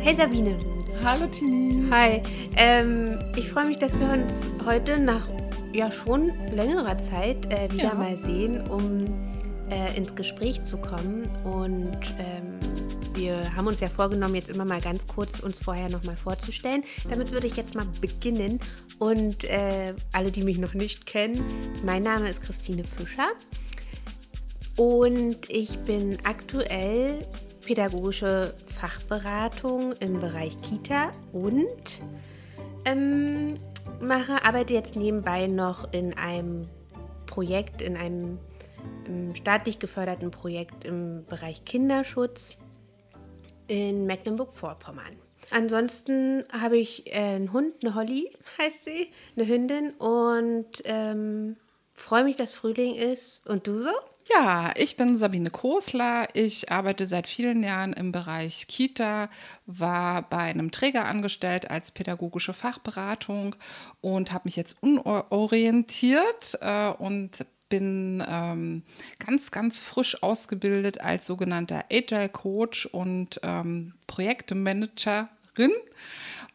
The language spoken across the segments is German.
Hey Sabine. Hallo Tini. Hi. Ähm, ich freue mich, dass wir uns heute nach ja schon längerer Zeit äh, wieder Ja. mal sehen, um äh, ins Gespräch zu kommen. Und ähm, wir haben uns ja vorgenommen, jetzt immer mal ganz kurz uns vorher nochmal vorzustellen. Damit würde ich jetzt mal beginnen. Und äh, alle, die mich noch nicht kennen, mein Name ist Christine Fischer. Und ich bin aktuell pädagogische Fachberatung im Bereich Kita und ähm, mache, arbeite jetzt nebenbei noch in einem Projekt, in einem ähm, staatlich geförderten Projekt im Bereich Kinderschutz in Mecklenburg-Vorpommern. Ansonsten habe ich äh, einen Hund, eine Holly heißt sie, eine Hündin und ähm, freue mich, dass Frühling ist. Und du so? Ja, ich bin Sabine Kosler. Ich arbeite seit vielen Jahren im Bereich Kita, war bei einem Träger angestellt als pädagogische Fachberatung und habe mich jetzt unorientiert äh, und bin ähm, ganz, ganz frisch ausgebildet als sogenannter Agile Coach und ähm, Projektmanagerin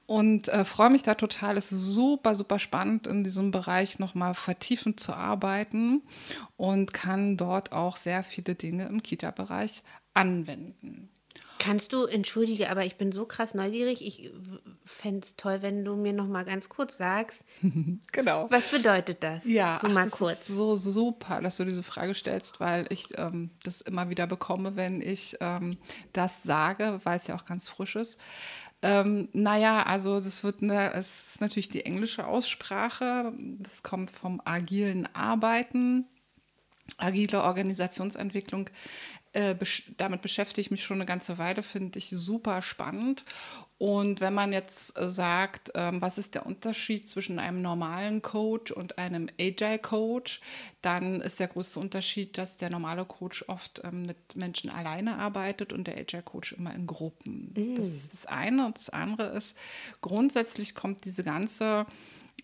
und äh, freue mich da total. Es ist super, super spannend, in diesem Bereich nochmal vertiefend zu arbeiten und kann dort auch sehr viele Dinge im Kita-Bereich anwenden. Kannst du, entschuldige, aber ich bin so krass neugierig. Ich fände es toll, wenn du mir noch mal ganz kurz sagst, Genau. was bedeutet das? Ja, so ach, mal das kurz. ist so super, dass du diese Frage stellst, weil ich ähm, das immer wieder bekomme, wenn ich ähm, das sage, weil es ja auch ganz frisch ist. Ähm, naja, also das wird eine, es ist natürlich die englische Aussprache. Das kommt vom agilen Arbeiten, agile Organisationsentwicklung. Äh, damit beschäftige ich mich schon eine ganze Weile, finde ich super spannend. Und wenn man jetzt äh, sagt, ähm, was ist der Unterschied zwischen einem normalen Coach und einem Agile Coach, dann ist der größte Unterschied, dass der normale Coach oft ähm, mit Menschen alleine arbeitet und der Agile Coach immer in Gruppen. Das ist das eine. Und das andere ist, grundsätzlich kommt diese ganze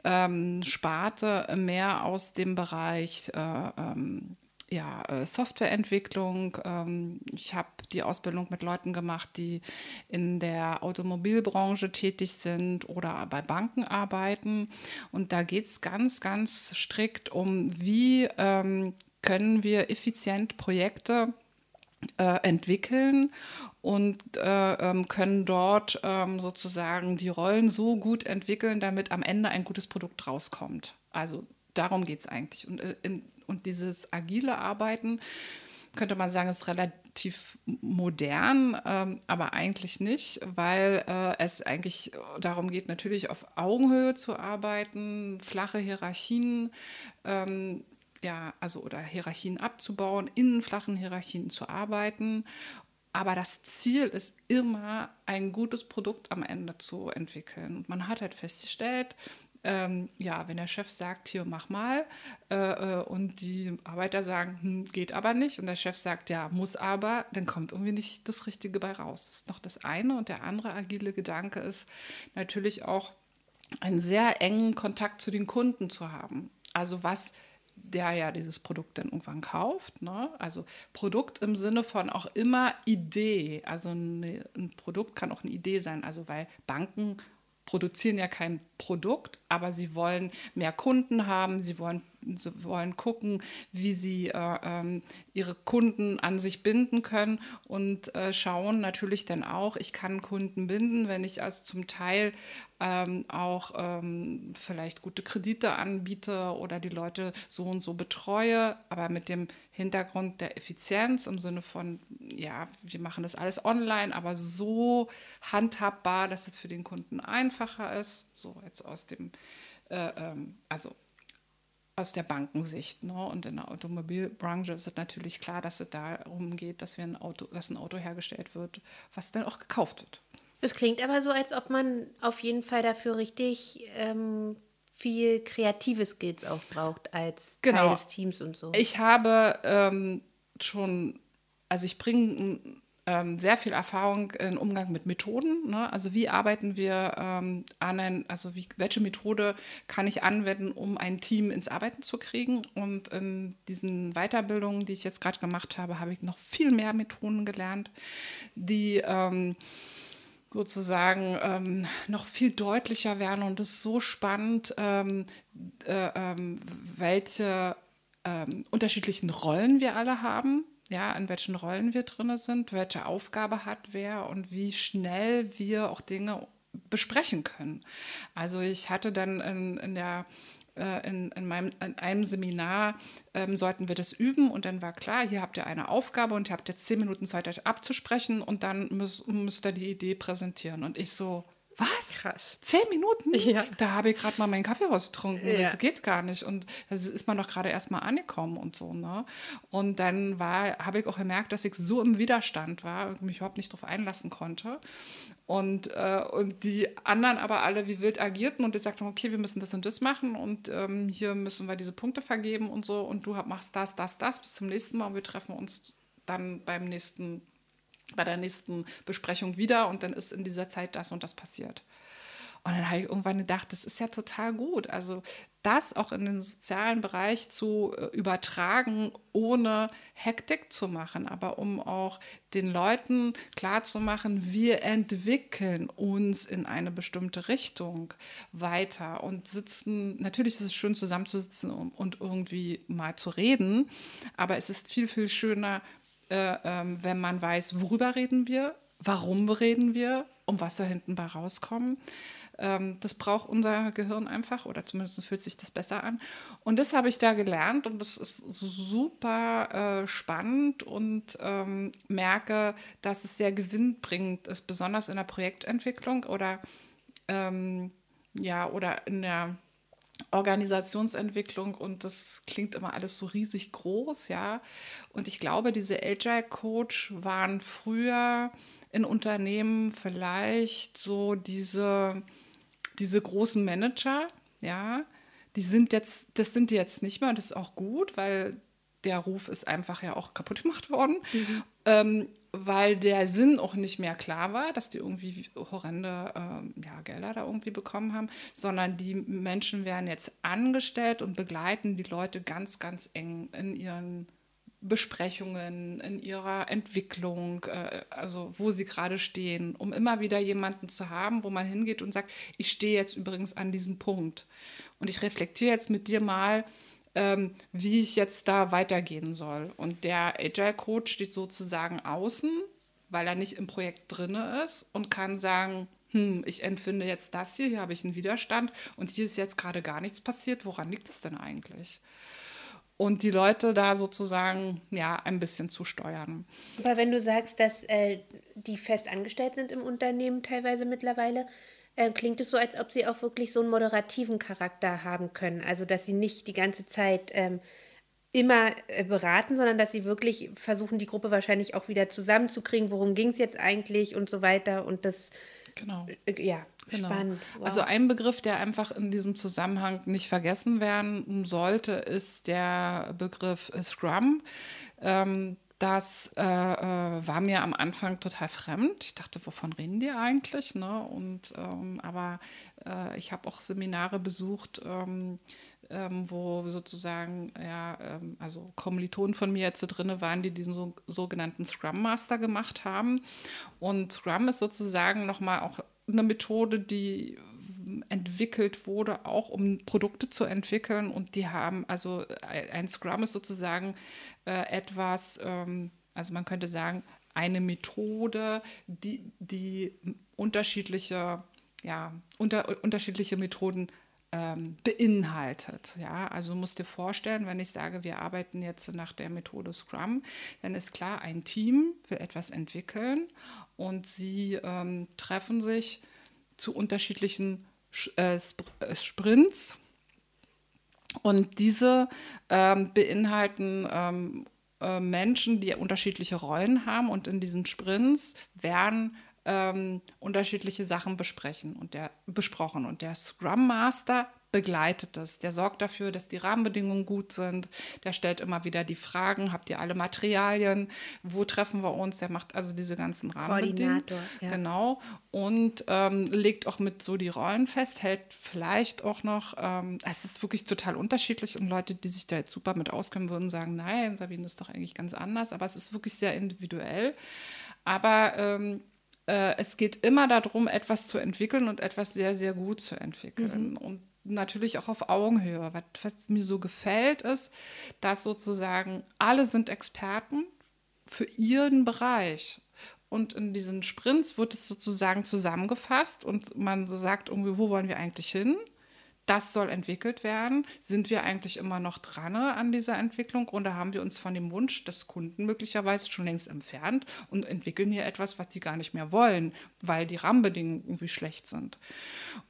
ähm, Sparte mehr aus dem Bereich äh, ähm, ja, äh, Softwareentwicklung. Ähm, ich habe die Ausbildung mit Leuten gemacht, die in der Automobilbranche tätig sind oder bei Banken arbeiten. Und da geht es ganz, ganz strikt um, wie ähm, können wir effizient Projekte äh, entwickeln und äh, ähm, können dort ähm, sozusagen die Rollen so gut entwickeln, damit am Ende ein gutes Produkt rauskommt. Also darum geht es eigentlich. Und, äh, in, und dieses agile Arbeiten, könnte man sagen, ist relativ modern, ähm, aber eigentlich nicht, weil äh, es eigentlich darum geht, natürlich auf Augenhöhe zu arbeiten, flache Hierarchien ähm, ja, also oder Hierarchien abzubauen, in flachen Hierarchien zu arbeiten. Aber das Ziel ist immer, ein gutes Produkt am Ende zu entwickeln. Und man hat halt festgestellt, ähm, ja, wenn der Chef sagt, hier mach mal, äh, äh, und die Arbeiter sagen, hm, geht aber nicht, und der Chef sagt, ja, muss aber, dann kommt irgendwie nicht das Richtige bei raus. Das ist noch das eine. Und der andere agile Gedanke ist natürlich auch, einen sehr engen Kontakt zu den Kunden zu haben. Also was der ja dieses Produkt dann irgendwann kauft. Ne? Also Produkt im Sinne von auch immer Idee. Also eine, ein Produkt kann auch eine Idee sein. Also weil Banken produzieren ja kein Produkt, aber sie wollen mehr Kunden haben, sie wollen, sie wollen gucken, wie sie äh, ähm, ihre Kunden an sich binden können und äh, schauen natürlich dann auch, ich kann Kunden binden, wenn ich also zum Teil ähm, auch ähm, vielleicht gute Kredite anbiete oder die Leute so und so betreue, aber mit dem Hintergrund der Effizienz im Sinne von, ja, wir machen das alles online, aber so handhabbar, dass es für den Kunden einfacher ist. So jetzt aus dem, äh, ähm, also aus der Bankensicht. Ne? Und in der Automobilbranche ist es natürlich klar, dass es darum geht, dass, wir ein Auto, dass ein Auto hergestellt wird, was dann auch gekauft wird. Es klingt aber so, als ob man auf jeden Fall dafür richtig ähm, viel kreative Skills auch braucht als Teil Genau. des Teams und so. Ich habe ähm, schon, also ich bringe ähm, sehr viel Erfahrung im Umgang mit Methoden. Ne? Also wie arbeiten wir ähm, an ein, also wie, welche Methode kann ich anwenden, um ein Team ins Arbeiten zu kriegen? Und in diesen Weiterbildungen, die ich jetzt gerade gemacht habe, habe ich noch viel mehr Methoden gelernt, die ähm, sozusagen ähm, noch viel deutlicher werden. Und es ist so spannend, ähm, äh, ähm, welche ähm, unterschiedlichen Rollen wir alle haben. Ja, in welchen Rollen wir drin sind, welche Aufgabe hat wer und wie schnell wir auch Dinge besprechen können. Also ich hatte dann in, in der äh, in, in, meinem, in einem Seminar ähm, sollten wir das üben und dann war klar, hier habt ihr eine Aufgabe und ihr habt jetzt zehn Minuten Zeit, euch abzusprechen und dann müsst, müsst ihr die Idee präsentieren. Und ich so, was? Krass. Zehn Minuten? Ja. Da habe ich gerade mal meinen Kaffee rausgetrunken. Ja. Das geht gar nicht. Und da ist man doch gerade erst mal angekommen und so. Ne? Und dann habe ich auch gemerkt, dass ich so im Widerstand war und mich überhaupt nicht darauf einlassen konnte. Und, äh, und die anderen aber alle wie wild agierten und die sagten, okay, wir müssen das und das machen und ähm, hier müssen wir diese Punkte vergeben und so und du machst das, das, das bis zum nächsten Mal und wir treffen uns dann beim nächsten, bei der nächsten Besprechung wieder und dann ist in dieser Zeit das und das passiert. Und dann habe ich irgendwann gedacht, das ist ja total gut. Also das auch in den sozialen Bereich zu äh, übertragen, ohne Hektik zu machen, aber um auch den Leuten klarzumachen, wir entwickeln uns in eine bestimmte Richtung weiter und sitzen, natürlich ist es schön zusammenzusitzen und irgendwie mal zu reden, aber es ist viel, viel schöner, äh, äh, wenn man weiß, worüber reden wir, warum reden wir, um was da hinten bei rauskommen. Ähm, das braucht unser Gehirn einfach oder zumindest fühlt sich das besser an. Und das habe ich da gelernt und das ist super äh, spannend und ähm, merke, dass es sehr gewinnbringend ist, besonders in der Projektentwicklung oder ähm, ja oder in der Organisationsentwicklung und das klingt immer alles so riesig groß, ja. Und ich glaube, diese Agile Coach waren früher in Unternehmen vielleicht so diese diese großen Manager, ja, die sind jetzt, das sind die jetzt nicht mehr und das ist auch gut, weil der Ruf ist einfach ja auch kaputt gemacht worden, mhm. ähm, weil der Sinn auch nicht mehr klar war, dass die irgendwie horrende ähm, ja, Gelder da irgendwie bekommen haben, sondern die Menschen werden jetzt angestellt und begleiten die Leute ganz, ganz eng in ihren Besprechungen, in ihrer Entwicklung, äh, also wo sie gerade stehen, um immer wieder jemanden zu haben, wo man hingeht und sagt, ich stehe jetzt übrigens an diesem Punkt. Und ich reflektiere jetzt mit dir mal, ähm, wie ich jetzt da weitergehen soll. Und der Agile Coach steht sozusagen außen, weil er nicht im Projekt drin ist und kann sagen, hm, ich empfinde jetzt das hier, hier habe ich einen Widerstand und hier ist jetzt gerade gar nichts passiert. Woran liegt es denn eigentlich? und die Leute da sozusagen ja ein bisschen zu steuern. Aber wenn du sagst, dass äh, die fest angestellt sind im Unternehmen teilweise mittlerweile, äh, klingt es so, als ob sie auch wirklich so einen moderativen Charakter haben können. Also dass sie nicht die ganze Zeit ähm, immer äh, beraten, sondern dass sie wirklich versuchen, die Gruppe wahrscheinlich auch wieder zusammenzukriegen, worum ging es jetzt eigentlich und so weiter und das Genau. Äh, ja, genau. spannend. Wow. Also ein Begriff, der einfach in diesem Zusammenhang nicht vergessen werden sollte, ist der Begriff Scrum. Ähm, das äh, äh, war mir am Anfang total fremd. Ich dachte, wovon reden die eigentlich? Ne? Und, ähm, aber äh, ich habe auch Seminare besucht, ähm, ähm, wo sozusagen, ja, ähm, also Kommilitonen von mir jetzt drin waren, die diesen so, sogenannten Scrum Master gemacht haben. Und Scrum ist sozusagen nochmal auch eine Methode, die entwickelt wurde, auch um Produkte zu entwickeln. Und die haben, also ein Scrum ist sozusagen äh, etwas, ähm, also man könnte sagen, eine Methode, die, die unterschiedliche, ja, unter, unterschiedliche Methoden ähm, beinhaltet. Ja, also musst dir vorstellen, wenn ich sage, wir arbeiten jetzt nach der Methode Scrum, dann ist klar, ein Team will etwas entwickeln und sie ähm, treffen sich zu unterschiedlichen Sprints. Und diese ähm, beinhalten ähm, äh, Menschen, die unterschiedliche Rollen haben und in diesen Sprints werden ähm, unterschiedliche Sachen besprechen und der, besprochen. Und der Scrum Master begleitet es. Der sorgt dafür, dass die Rahmenbedingungen gut sind. Der stellt immer wieder die Fragen, habt ihr alle Materialien? Wo treffen wir uns? Der macht also diese ganzen Rahmenbedingungen. Koordinator, ja. Genau. Und ähm, legt auch mit so die Rollen fest, hält vielleicht auch noch, ähm, es ist wirklich total unterschiedlich und Leute, die sich da jetzt super mit auskennen, würden sagen, nein, Sabine ist doch eigentlich ganz anders, aber es ist wirklich sehr individuell. Aber ähm, äh, es geht immer darum, etwas zu entwickeln und etwas sehr, sehr gut zu entwickeln. Mhm. Und natürlich auch auf Augenhöhe. Was, was, mir so gefällt, ist, dass sozusagen alle sind Experten für ihren Bereich. Und in diesen Sprints wird es sozusagen zusammengefasst und man sagt irgendwie, wo wollen wir eigentlich hin? Das soll entwickelt werden. Sind wir eigentlich immer noch dran an dieser Entwicklung oder haben wir uns von dem Wunsch des Kunden möglicherweise schon längst entfernt und entwickeln hier etwas, was die gar nicht mehr wollen, weil die Rahmenbedingungen irgendwie schlecht sind?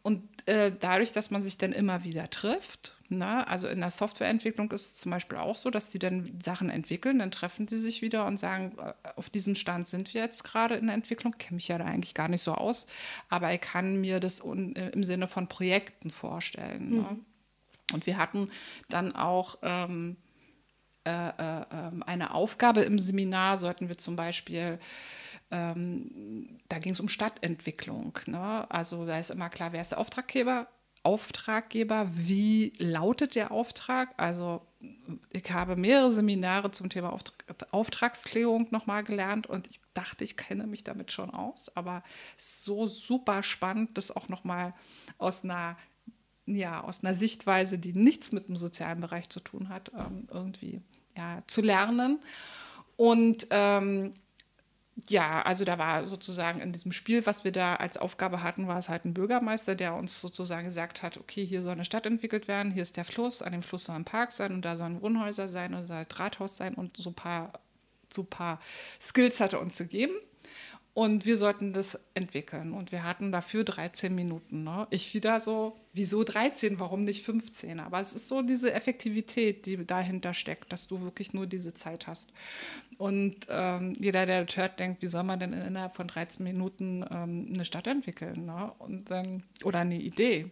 Und äh, dadurch, dass man sich dann immer wieder trifft, na, also in der Softwareentwicklung ist es zum Beispiel auch so, dass die dann Sachen entwickeln, dann treffen sie sich wieder und sagen, äh, auf diesem Stand sind wir jetzt gerade in der Entwicklung, kenne mich ja da eigentlich gar nicht so aus, aber ich kann mir das äh, im Sinne von Projekten vorstellen. Mhm. Ne? Und wir hatten dann auch ähm, äh, äh, ähm, eine Aufgabe im Seminar, sollten wir zum Beispiel ähm, da ging es um Stadtentwicklung. Ne? Also da ist immer klar, wer ist der Auftraggeber, Auftraggeber, wie lautet der Auftrag? Also ich habe mehrere Seminare zum Thema Auftragsklärung nochmal gelernt und ich dachte, ich kenne mich damit schon aus, aber so super spannend, das auch nochmal aus einer, ja, aus einer Sichtweise, die nichts mit dem sozialen Bereich zu tun hat, ähm, irgendwie ja, zu lernen. Und ähm, ja, also da war sozusagen in diesem Spiel, was wir da als Aufgabe hatten, war es halt ein Bürgermeister, der uns sozusagen gesagt hat, okay, hier soll eine Stadt entwickelt werden, hier ist der Fluss, an dem Fluss soll ein Park sein und da sollen Wohnhäuser sein und soll ein Rathaus sein und so ein paar, so ein paar Skills hat er uns gegeben. Und wir sollten das entwickeln. Und wir hatten dafür 13 Minuten. Ne? Ich wieder so, wieso 13, warum nicht 15? Aber es ist so diese Effektivität, die dahinter steckt, dass du wirklich nur diese Zeit hast. Und ähm, jeder, der das hört, denkt, wie soll man denn innerhalb von 13 Minuten ähm, eine Stadt entwickeln? Ne? Und dann, oder eine Idee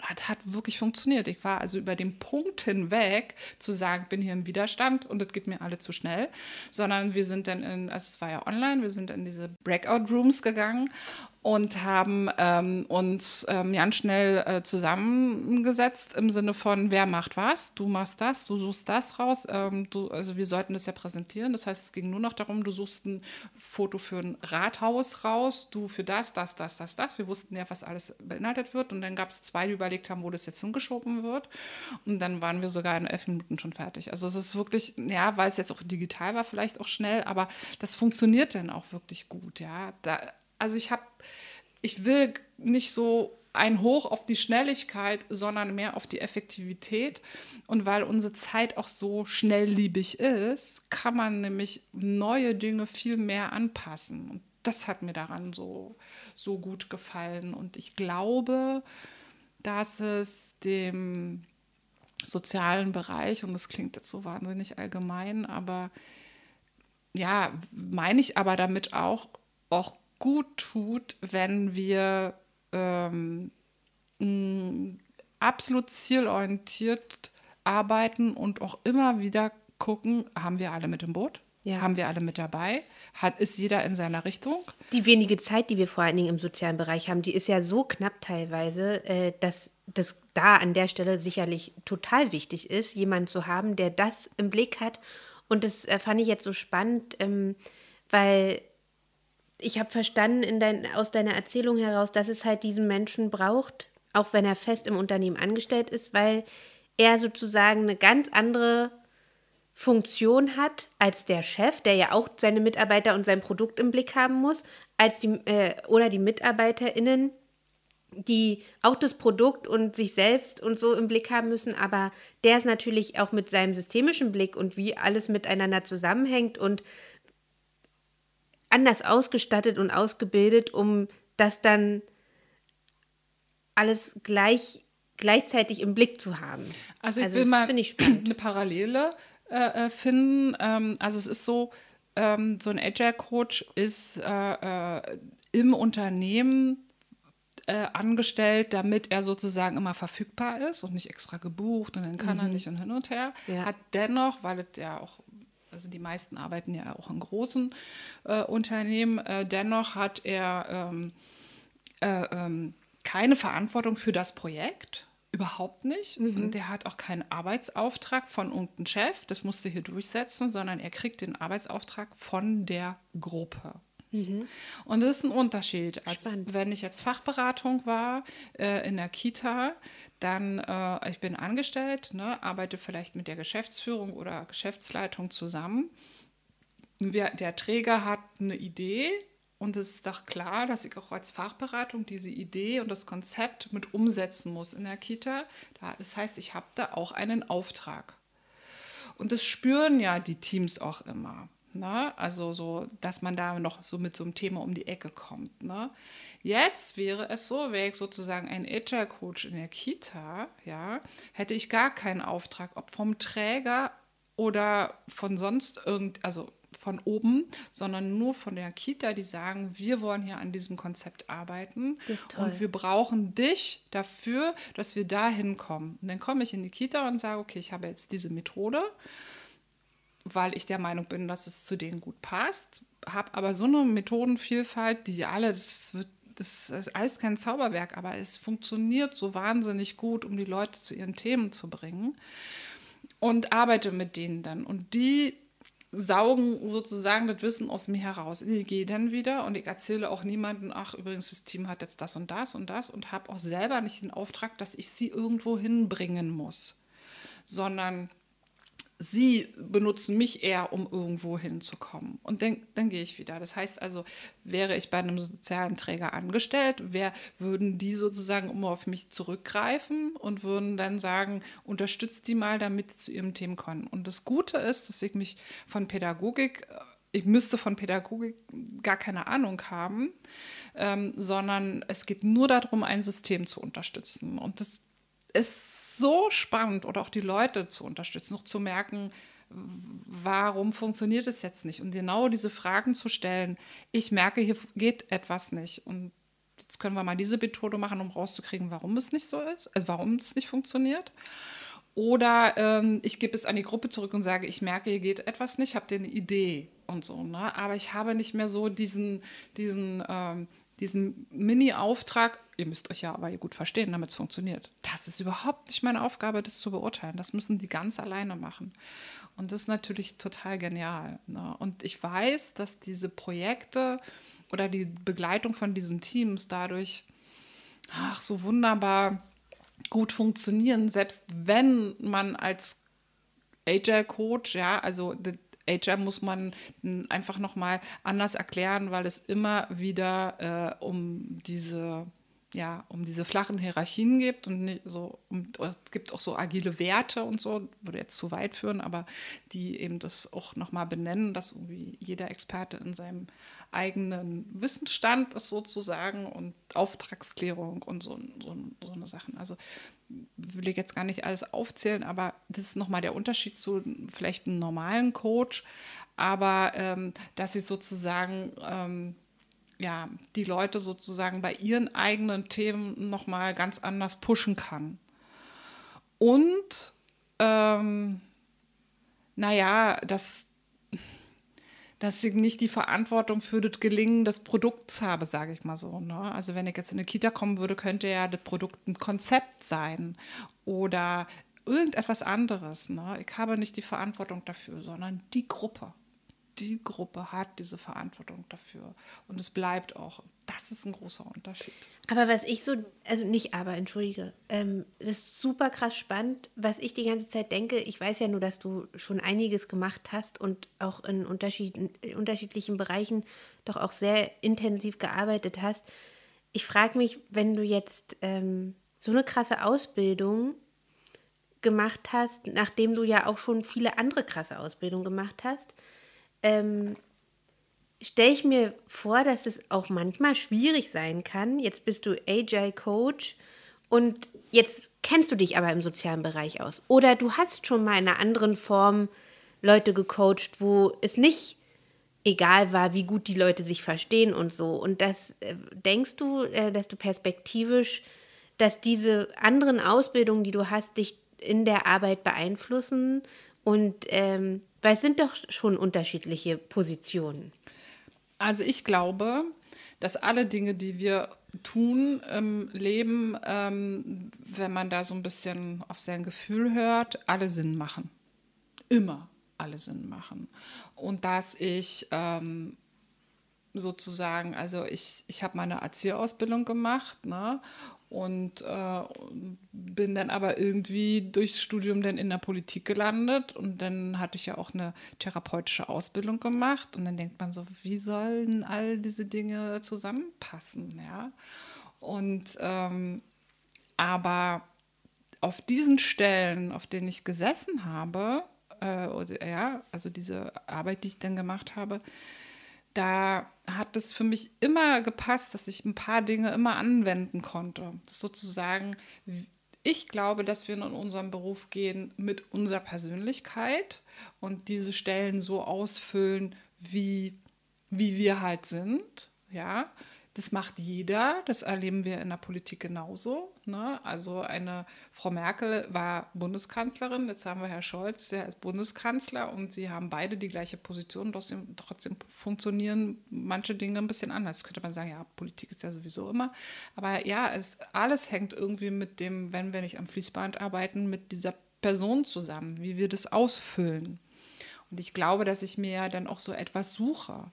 hat, hat wirklich funktioniert. Ich war also über den Punkt hinweg zu sagen, bin hier im Widerstand und das geht mir alle zu schnell, sondern wir sind dann in, also es war ja online, wir sind in diese Breakout Rooms gegangen und haben ähm, uns ähm, ganz schnell äh, zusammengesetzt im Sinne von, wer macht was, du machst das, du suchst das raus. Ähm, du, also wir sollten das ja präsentieren. Das heißt, es ging nur noch darum, du suchst ein Foto für ein Rathaus raus, du für das, das, das, das, das. Wir wussten ja, was alles beinhaltet wird. Und dann gab es zwei, die überlegt haben, wo das jetzt hingeschoben wird. Und dann waren wir sogar in elf Minuten schon fertig. Also es ist wirklich, ja, weil es jetzt auch digital war, vielleicht auch schnell, aber das funktioniert dann auch wirklich gut, ja. Da, also ich habe, ich will nicht so ein Hoch auf die Schnelligkeit, sondern mehr auf die Effektivität. Und weil unsere Zeit auch so schnellliebig ist, kann man nämlich neue Dinge viel mehr anpassen. Und das hat mir daran so, so gut gefallen. Und ich glaube, dass es dem sozialen Bereich, und das klingt jetzt so wahnsinnig allgemein, aber ja, meine ich aber damit auch, auch gut tut, wenn wir ähm, absolut zielorientiert arbeiten und auch immer wieder gucken, haben wir alle mit im Boot? Ja. Haben wir alle mit dabei? Hat, ist jeder in seiner Richtung? Die wenige Zeit, die wir vor allen Dingen im sozialen Bereich haben, die ist ja so knapp teilweise, äh, dass das da an der Stelle sicherlich total wichtig ist, jemanden zu haben, der das im Blick hat. Und das äh, fand ich jetzt so spannend, ähm, weil ich habe verstanden in dein, aus deiner Erzählung heraus, dass es halt diesen Menschen braucht, auch wenn er fest im Unternehmen angestellt ist, weil er sozusagen eine ganz andere Funktion hat als der Chef, der ja auch seine Mitarbeiter und sein Produkt im Blick haben muss, als die äh, oder die MitarbeiterInnen, die auch das Produkt und sich selbst und so im Blick haben müssen, aber der ist natürlich auch mit seinem systemischen Blick und wie alles miteinander zusammenhängt und anders ausgestattet und ausgebildet, um das dann alles gleich, gleichzeitig im Blick zu haben. Also ich also will mal ich eine Parallele äh, äh, finden. Ähm, also es ist so, ähm, so ein Agile Coach ist äh, äh, im Unternehmen äh, angestellt, damit er sozusagen immer verfügbar ist und nicht extra gebucht und dann kann mhm. er nicht und hin und her. Ja. Hat dennoch, weil es ja auch also die meisten arbeiten ja auch in großen äh, Unternehmen, äh, dennoch hat er ähm, äh, ähm, keine Verantwortung für das Projekt, überhaupt nicht. Mhm. Und der hat auch keinen Arbeitsauftrag von irgendeinem Chef, das musste hier durchsetzen, sondern er kriegt den Arbeitsauftrag von der Gruppe. Mhm. Und das ist ein Unterschied. Als Spannend. wenn ich jetzt Fachberatung war äh, in der Kita, dann, äh, ich bin angestellt, ne, arbeite vielleicht mit der Geschäftsführung oder Geschäftsleitung zusammen. Wir, der Träger hat eine Idee und es ist doch klar, dass ich auch als Fachberatung diese Idee und das Konzept mit umsetzen muss in der Kita. Das heißt, ich habe da auch einen Auftrag. Und das spüren ja die Teams auch immer. Ne? Also so, dass man da noch so mit so einem Thema um die Ecke kommt. Ne? Jetzt wäre es so, wäre ich sozusagen ein Agile Coach in der Kita, ja, hätte ich gar keinen Auftrag, ob vom Träger oder von sonst irgend, also von oben, sondern nur von der Kita, die sagen, wir wollen hier an diesem Konzept arbeiten und wir brauchen dich dafür, dass wir da hinkommen. Und dann komme ich in die Kita und sage, okay, ich habe jetzt diese Methode weil ich der Meinung bin, dass es zu denen gut passt. Habe aber so eine Methodenvielfalt, die alle, das wird das ist alles kein Zauberwerk, aber es funktioniert so wahnsinnig gut, um die Leute zu ihren Themen zu bringen. Und arbeite mit denen dann. Und die saugen sozusagen das Wissen aus mir heraus. Ich gehe dann wieder und ich erzähle auch niemandem, ach, übrigens, das Team hat jetzt das und das und das und habe auch selber nicht den Auftrag, dass ich sie irgendwo hinbringen muss, sondern sie benutzen mich eher, um irgendwo hinzukommen. Und dann, dann gehe ich wieder. Das heißt also, wäre ich bei einem sozialen Träger angestellt, wer, würden die sozusagen immer auf mich zurückgreifen und würden dann sagen, unterstützt die mal, damit sie zu ihrem Thema kommen. Und das Gute ist, dass ich mich von Pädagogik ich müsste von Pädagogik gar keine Ahnung haben, ähm, sondern es geht nur darum, ein System zu unterstützen. Und das ist so spannend oder auch die Leute zu unterstützen, noch zu merken, warum funktioniert es jetzt nicht? Und genau diese Fragen zu stellen, ich merke, hier geht etwas nicht. Und jetzt können wir mal diese Methode machen, um rauszukriegen, warum es nicht so ist, also warum es nicht funktioniert. Oder ähm, ich gebe es an die Gruppe zurück und sage, ich merke, hier geht etwas nicht, habt ihr eine Idee und so. Ne? Aber ich habe nicht mehr so diesen, diesen ähm, diesen Mini-Auftrag, ihr müsst euch ja aber gut verstehen, damit es funktioniert. Das ist überhaupt nicht meine Aufgabe, das zu beurteilen. Das müssen die ganz alleine machen. Und das ist natürlich total genial. Ne? Und ich weiß, dass diese Projekte oder die Begleitung von diesen Teams dadurch ach, so wunderbar gut funktionieren, selbst wenn man als Agile Coach, ja, also Agile muss man einfach nochmal anders erklären, weil es immer wieder äh, um diese ja, um diese flachen Hierarchien gibt und so, um, es gibt auch so agile Werte und so, würde jetzt zu weit führen, aber die eben das auch nochmal benennen, dass irgendwie jeder Experte in seinem eigenen Wissensstand ist sozusagen und Auftragsklärung und so, so, so eine Sachen. Also will ich jetzt gar nicht alles aufzählen, aber das ist nochmal der Unterschied zu vielleicht einem normalen Coach, aber ähm, dass ich sozusagen ähm, ja, die Leute sozusagen bei ihren eigenen Themen nochmal ganz anders pushen kann. Und ähm, naja, dass, dass ich nicht die Verantwortung für das Gelingen des Produkts habe, sage ich mal so. Ne? Also wenn ich jetzt in eine Kita kommen würde, könnte ja das Produkt ein Konzept sein oder irgendetwas anderes. Ne? Ich habe nicht die Verantwortung dafür, sondern die Gruppe die Gruppe hat diese Verantwortung dafür. Und es bleibt auch. Das ist ein großer Unterschied. Aber was ich so, also nicht aber, entschuldige, ähm, das ist super krass spannend. Was ich die ganze Zeit denke, ich weiß ja nur, dass du schon einiges gemacht hast und auch in, Unterschied, in unterschiedlichen Bereichen doch auch sehr intensiv gearbeitet hast. Ich frage mich, wenn du jetzt ähm, so eine krasse Ausbildung gemacht hast, nachdem du ja auch schon viele andere krasse Ausbildungen gemacht hast, ähm, stelle ich mir vor, dass es auch manchmal schwierig sein kann. Jetzt bist du AJ-Coach und jetzt kennst du dich aber im sozialen Bereich aus. Oder du hast schon mal in einer anderen Form Leute gecoacht, wo es nicht egal war, wie gut die Leute sich verstehen und so. Und das äh, denkst du, äh, dass du perspektivisch, dass diese anderen Ausbildungen, die du hast, dich in der Arbeit beeinflussen? Und ähm, weil es sind doch schon unterschiedliche Positionen. Also ich glaube, dass alle Dinge, die wir tun im Leben, ähm, wenn man da so ein bisschen auf sein Gefühl hört, alle Sinn machen. Immer alle Sinn machen. Und dass ich ähm, sozusagen, also ich, ich habe meine Erzieherausbildung gemacht ne? Und äh, bin dann aber irgendwie durchs Studium dann in der Politik gelandet und dann hatte ich ja auch eine therapeutische Ausbildung gemacht und dann denkt man so, wie sollen all diese Dinge zusammenpassen, ja? Und ähm, aber auf diesen Stellen, auf denen ich gesessen habe, äh, oder, ja, also diese Arbeit, die ich dann gemacht habe, da hat es für mich immer gepasst, dass ich ein paar Dinge immer anwenden konnte. Sozusagen, ich glaube, dass wir in unseren Beruf gehen mit unserer Persönlichkeit und diese Stellen so ausfüllen, wie, wie wir halt sind. Ja, das macht jeder, das erleben wir in der Politik genauso. Ne? Also eine Frau Merkel war Bundeskanzlerin, jetzt haben wir Herr Scholz, der ist Bundeskanzler und sie haben beide die gleiche Position, trotzdem, trotzdem funktionieren manche Dinge ein bisschen anders. Könnte man sagen, ja, Politik ist ja sowieso immer. Aber ja, es, alles hängt irgendwie mit dem, wenn wir nicht am Fließband arbeiten, mit dieser Person zusammen, wie wir das ausfüllen. Und ich glaube, dass ich mir dann auch so etwas suche.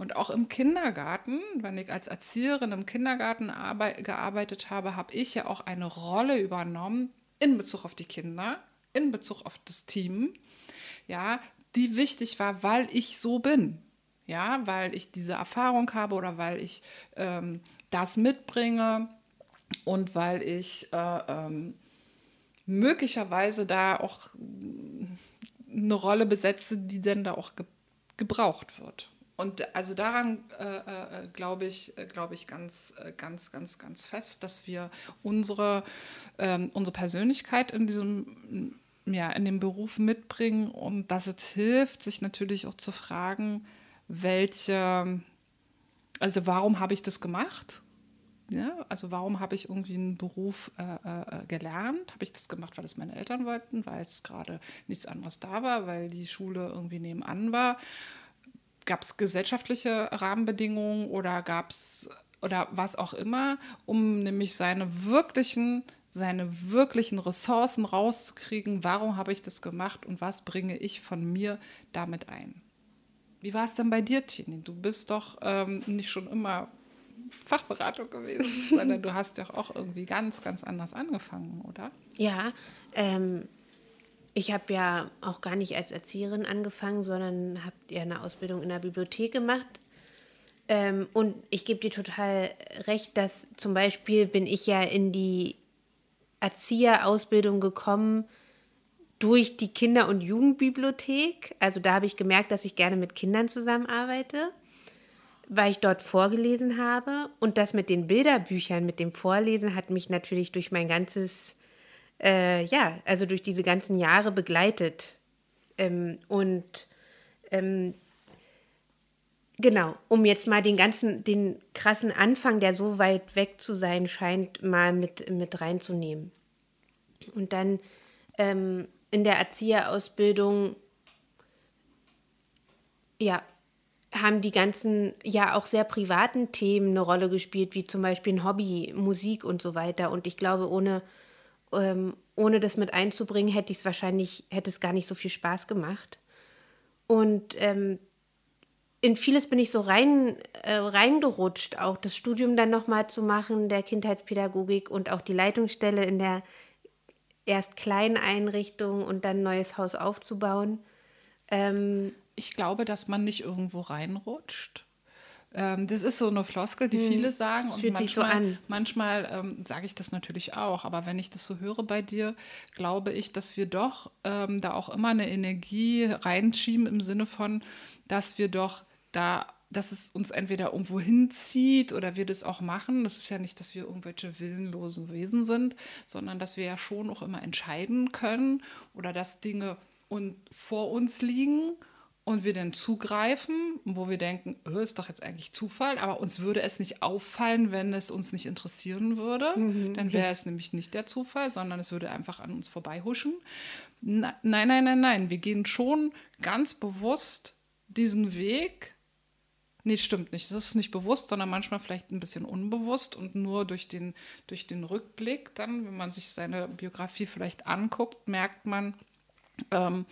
Und auch im Kindergarten, wenn ich als Erzieherin im Kindergarten gearbeitet habe, habe ich ja auch eine Rolle übernommen in Bezug auf die Kinder, in Bezug auf das Team, ja, die wichtig war, weil ich so bin. Ja, weil ich diese Erfahrung habe oder weil ich ähm, das mitbringe und weil ich äh, ähm, möglicherweise da auch eine Rolle besetze, die dann da auch ge gebraucht wird. Und also daran äh, äh, glaube ich, äh, glaube ich ganz, äh, ganz, ganz, ganz fest, dass wir unsere, ähm, unsere Persönlichkeit in diesem, ja, in dem Beruf mitbringen und dass es hilft, sich natürlich auch zu fragen, welche, also warum habe ich das gemacht? Ja, also warum habe ich irgendwie einen Beruf äh, äh, gelernt? Habe ich das gemacht, weil es meine Eltern wollten, weil es gerade nichts anderes da war, weil die Schule irgendwie nebenan war? Gab es gesellschaftliche Rahmenbedingungen oder gab es oder was auch immer, um nämlich seine wirklichen, seine wirklichen Ressourcen rauszukriegen, warum habe ich das gemacht und was bringe ich von mir damit ein. Wie war es denn bei dir, Tini? Du bist doch ähm, nicht schon immer Fachberatung gewesen, sondern du hast ja auch irgendwie ganz, ganz anders angefangen, oder? Ja, ähm, ich habe ja auch gar nicht als Erzieherin angefangen, sondern habe ja eine Ausbildung in der Bibliothek gemacht. Ähm, und ich gebe dir total recht, dass zum Beispiel bin ich ja in die Erzieherausbildung gekommen durch die Kinder- und Jugendbibliothek. Also da habe ich gemerkt, dass ich gerne mit Kindern zusammenarbeite, weil ich dort vorgelesen habe. Und das mit den Bilderbüchern, mit dem Vorlesen hat mich natürlich durch mein ganzes äh, ja, also durch diese ganzen Jahre begleitet. Ähm, und ähm, genau, um jetzt mal den ganzen, den krassen Anfang, der so weit weg zu sein scheint, mal mit, mit reinzunehmen. Und dann ähm, in der Erzieherausbildung, ja, haben die ganzen, ja auch sehr privaten Themen eine Rolle gespielt, wie zum Beispiel ein Hobby, Musik und so weiter. Und ich glaube, ohne ähm, ohne das mit einzubringen, hätte ich es wahrscheinlich, hätte es gar nicht so viel Spaß gemacht. Und ähm, in vieles bin ich so rein, äh, reingerutscht, auch das Studium dann nochmal zu machen, der Kindheitspädagogik und auch die Leitungsstelle in der erst kleinen Einrichtung und dann ein neues Haus aufzubauen. Ähm, ich glaube, dass man nicht irgendwo reinrutscht, ähm, das ist so eine Floskel, die hm. viele sagen. Das fühlt und manchmal, sich so an. Manchmal ähm, sage ich das natürlich auch, aber wenn ich das so höre bei dir, glaube ich, dass wir doch ähm, da auch immer eine Energie reinschieben im Sinne von, dass wir doch da dass es uns entweder irgendwo hinzieht oder wir das auch machen. Das ist ja nicht, dass wir irgendwelche willenlosen Wesen sind, sondern dass wir ja schon auch immer entscheiden können oder dass Dinge und vor uns liegen und wir dann zugreifen, wo wir denken, oh, ist doch jetzt eigentlich Zufall, aber uns würde es nicht auffallen, wenn es uns nicht interessieren würde. Mhm. Dann wäre es nämlich nicht der Zufall, sondern es würde einfach an uns vorbeihuschen. nein, nein, nein, nein. Wir gehen schon ganz bewusst diesen Weg. Nee, stimmt nicht. Es ist nicht bewusst, sondern manchmal vielleicht ein bisschen unbewusst und nur durch den, durch den Rückblick dann, wenn man sich seine Biografie vielleicht anguckt, merkt man, ähm,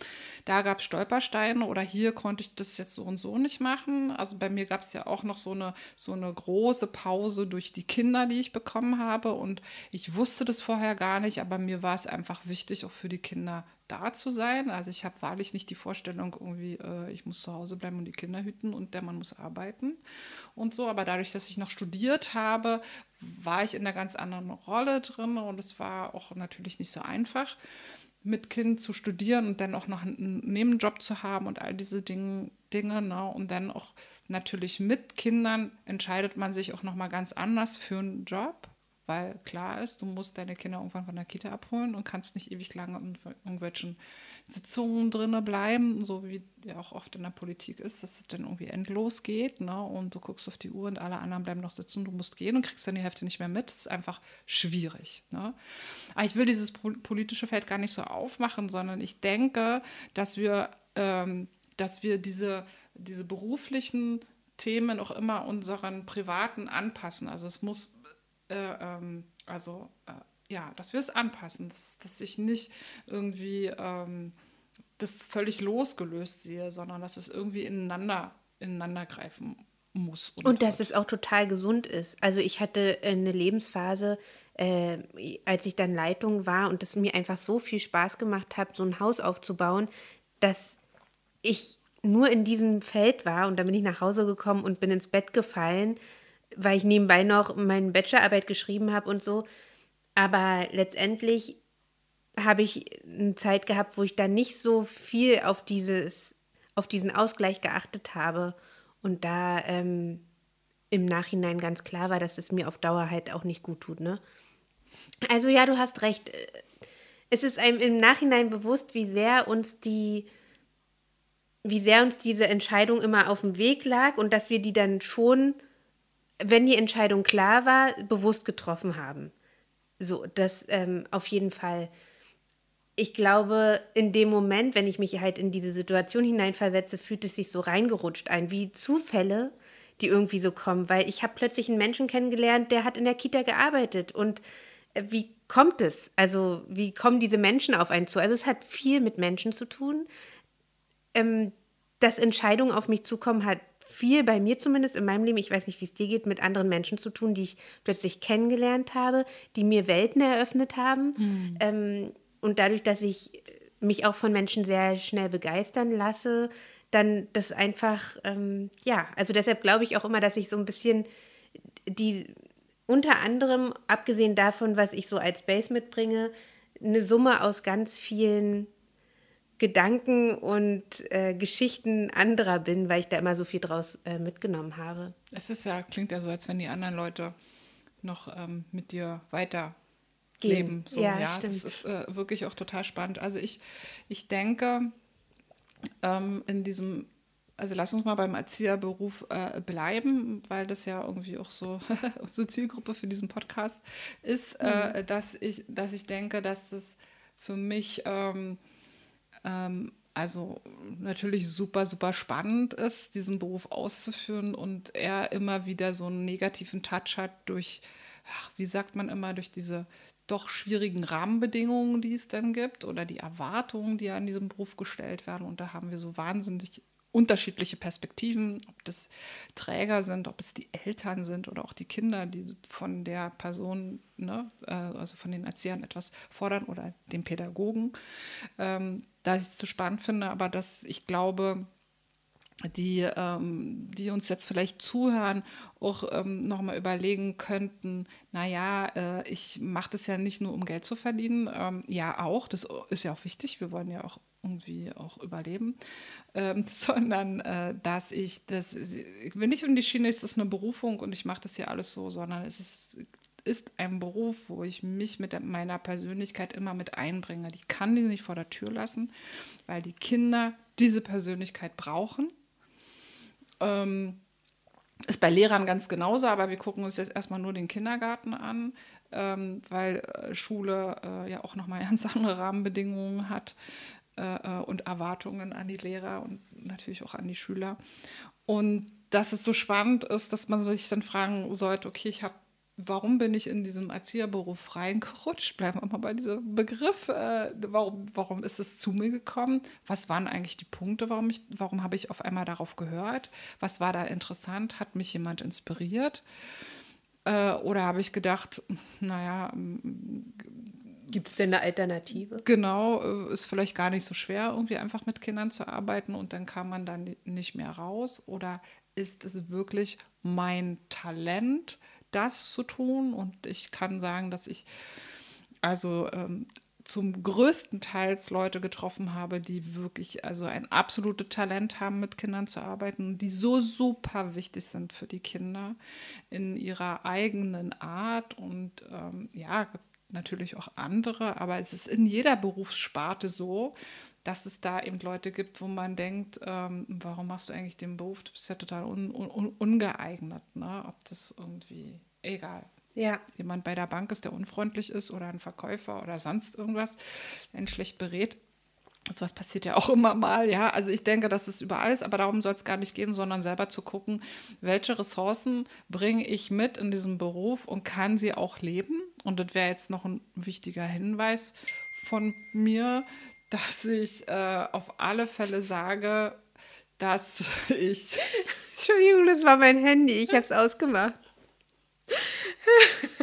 da gab es Stolpersteine oder hier konnte ich das jetzt so und so nicht machen. Also bei mir gab es ja auch noch so eine, so eine große Pause durch die Kinder, die ich bekommen habe. Und ich wusste das vorher gar nicht, aber mir war es einfach wichtig, auch für die Kinder da zu sein. Also ich habe wahrlich nicht die Vorstellung, irgendwie, äh, ich muss zu Hause bleiben und die Kinder hüten und der Mann muss arbeiten und so. Aber dadurch, dass ich noch studiert habe, war ich in einer ganz anderen Rolle drin und es war auch natürlich nicht so einfach mit Kind zu studieren und dann auch noch einen Nebenjob zu haben und all diese Dinge, Dinge ne? und dann auch natürlich mit Kindern entscheidet man sich auch noch mal ganz anders für einen Job, weil klar ist, du musst deine Kinder irgendwann von der Kita abholen und kannst nicht ewig lange in irgendwelchen Sitzungen drinne bleiben, so wie ja auch oft in der Politik ist, dass es dann irgendwie endlos geht, ne? Und du guckst auf die Uhr und alle anderen bleiben noch sitzen, du musst gehen und kriegst dann die Hälfte nicht mehr mit. Das ist einfach schwierig. Ne? Aber ich will dieses politische Feld gar nicht so aufmachen, sondern ich denke, dass wir, ähm, dass wir diese, diese beruflichen Themen auch immer unseren privaten anpassen. Also es muss äh, ähm, also äh, ja, dass wir es anpassen, dass, dass ich nicht irgendwie ähm, das völlig losgelöst sehe, sondern dass es irgendwie ineinander, ineinander greifen muss. Und, und dass es auch total gesund ist. Also ich hatte eine Lebensphase, äh, als ich dann Leitung war und es mir einfach so viel Spaß gemacht hat, so ein Haus aufzubauen, dass ich nur in diesem Feld war und dann bin ich nach Hause gekommen und bin ins Bett gefallen, weil ich nebenbei noch meine Bachelorarbeit geschrieben habe und so. Aber letztendlich habe ich eine Zeit gehabt, wo ich da nicht so viel auf dieses, auf diesen Ausgleich geachtet habe. Und da ähm, im Nachhinein ganz klar war, dass es mir auf Dauer halt auch nicht gut tut, ne? Also ja, du hast recht. Es ist einem im Nachhinein bewusst, wie sehr uns die, wie sehr uns diese Entscheidung immer auf dem Weg lag und dass wir die dann schon, wenn die Entscheidung klar war, bewusst getroffen haben. So, das ähm, auf jeden Fall. Ich glaube, in dem Moment, wenn ich mich halt in diese Situation hineinversetze, fühlt es sich so reingerutscht ein, wie Zufälle, die irgendwie so kommen, weil ich habe plötzlich einen Menschen kennengelernt, der hat in der Kita gearbeitet und äh, wie kommt es? Also wie kommen diese Menschen auf einen zu? Also es hat viel mit Menschen zu tun. Ähm, dass Entscheidungen auf mich zukommen, hat viel bei mir zumindest in meinem Leben, ich weiß nicht, wie es dir geht, mit anderen Menschen zu tun, die ich plötzlich kennengelernt habe, die mir Welten eröffnet haben. Mhm. Ähm, und dadurch, dass ich mich auch von Menschen sehr schnell begeistern lasse, dann das einfach, ähm, ja, also deshalb glaube ich auch immer, dass ich so ein bisschen die, unter anderem, abgesehen davon, was ich so als Base mitbringe, eine Summe aus ganz vielen Gedanken und äh, Geschichten anderer bin, weil ich da immer so viel draus äh, mitgenommen habe. Es ist ja, klingt ja so, als wenn die anderen Leute noch ähm, mit dir weiter leben. So, ja, ja das ist äh, wirklich auch total spannend. Also ich, ich denke, ähm, in diesem, also lass uns mal beim Erzieherberuf äh, bleiben, weil das ja irgendwie auch so unsere Zielgruppe für diesen Podcast ist, äh, mhm. dass ich, dass ich denke, dass das für mich ähm, ähm, also natürlich super, super spannend ist, diesen Beruf auszuführen und er immer wieder so einen negativen Touch hat durch, ach, wie sagt man immer, durch diese doch schwierigen Rahmenbedingungen, die es dann gibt oder die Erwartungen, die an diesem Beruf gestellt werden. Und da haben wir so wahnsinnig unterschiedliche Perspektiven, ob das Träger sind, ob es die Eltern sind oder auch die Kinder, die von der Person, ne, äh, also von den Erziehern etwas fordern oder den Pädagogen. Ähm, da ich es zu spannend finde, aber dass ich glaube, die, ähm, die uns jetzt vielleicht zuhören, auch ähm, nochmal überlegen könnten, naja, äh, ich mache das ja nicht nur, um Geld zu verdienen, ähm, ja auch, das ist ja auch wichtig, wir wollen ja auch irgendwie auch überleben, ähm, sondern äh, dass ich das, ich will nicht in die Schiene, ist eine Berufung und ich mache das ja alles so, sondern es ist ist ein Beruf, wo ich mich mit meiner Persönlichkeit immer mit einbringe. Die kann die nicht vor der Tür lassen, weil die Kinder diese Persönlichkeit brauchen. Ähm, ist bei Lehrern ganz genauso, aber wir gucken uns jetzt erstmal nur den Kindergarten an, ähm, weil äh, Schule äh, ja auch nochmal ganz andere Rahmenbedingungen hat äh, äh, und Erwartungen an die Lehrer und natürlich auch an die Schüler. Und dass es so spannend ist, dass man sich dann fragen sollte, okay, ich habe warum bin ich in diesem Erzieherberuf reingerutscht? Bleiben wir mal bei diesem Begriff. Äh, warum, warum ist es zu mir gekommen? Was waren eigentlich die Punkte? Warum, ich, warum habe ich auf einmal darauf gehört? Was war da interessant? Hat mich jemand inspiriert? Äh, oder habe ich gedacht, naja. Gibt es denn eine Alternative? Genau, äh, ist vielleicht gar nicht so schwer, irgendwie einfach mit Kindern zu arbeiten und dann kann man dann nicht mehr raus. Oder ist es wirklich mein Talent? das zu tun. Und ich kann sagen, dass ich also ähm, zum größten Teil Leute getroffen habe, die wirklich also ein absolutes Talent haben, mit Kindern zu arbeiten und die so super wichtig sind für die Kinder in ihrer eigenen Art und ähm, ja, natürlich auch andere, aber es ist in jeder Berufssparte so, dass es da eben Leute gibt, wo man denkt, ähm, warum machst du eigentlich den Beruf? Du bist ja total un, un, ungeeignet, ne? Ob das irgendwie egal. Ja. Jemand bei der Bank ist, der unfreundlich ist oder ein Verkäufer oder sonst irgendwas, einen schlecht berät. So was passiert ja auch immer mal, ja. Also ich denke, das ist überall ist, aber darum soll es gar nicht gehen, sondern selber zu gucken, welche Ressourcen bringe ich mit in diesem Beruf und kann sie auch leben. Und das wäre jetzt noch ein wichtiger Hinweis von mir, dass ich äh, auf alle Fälle sage, dass ich. Entschuldigung, das war mein Handy, ich habe es ausgemacht.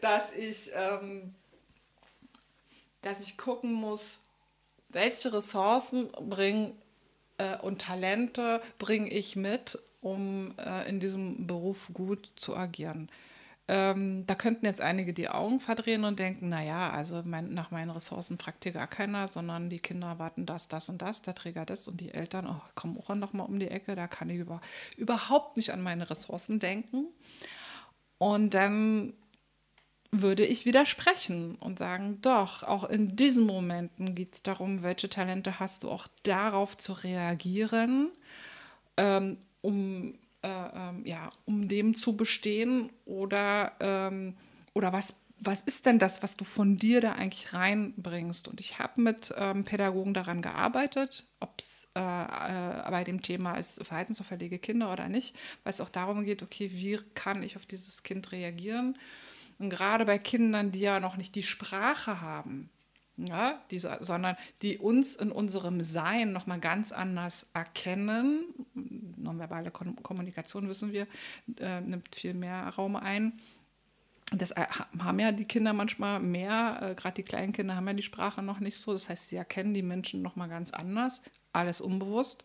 dass ich, ähm, dass ich gucken muss, welche Ressourcen bringen äh, und Talente bringe ich mit, um äh, in diesem Beruf gut zu agieren. Ähm, da könnten jetzt einige die Augen verdrehen und denken, naja, also mein, nach meinen Ressourcen fragt hier gar keiner, sondern die Kinder warten das, das und das, der Träger das und die Eltern, oh, kommen auch noch mal um die Ecke, da kann ich über, überhaupt nicht an meine Ressourcen denken. Und dann würde ich widersprechen und sagen, doch, auch in diesen Momenten geht es darum, welche Talente hast du auch darauf zu reagieren, ähm, um äh, ähm, ja, um dem zu bestehen? Oder, ähm, oder was, was ist denn das, was du von dir da eigentlich reinbringst? Und ich habe mit ähm, Pädagogen daran gearbeitet, ob es äh, äh, bei dem Thema ist verhaltensauffällige Kinder oder nicht, weil es auch darum geht, okay, wie kann ich auf dieses Kind reagieren? Und gerade bei Kindern, die ja noch nicht die Sprache haben, ja, diese, sondern die uns in unserem Sein nochmal ganz anders erkennen. Nonverbale Kommunikation, wissen wir, äh, nimmt viel mehr Raum ein. Das äh, haben ja die Kinder manchmal mehr, äh, gerade die kleinen Kinder haben ja die Sprache noch nicht so. Das heißt, sie erkennen die Menschen nochmal ganz anders, alles unbewusst.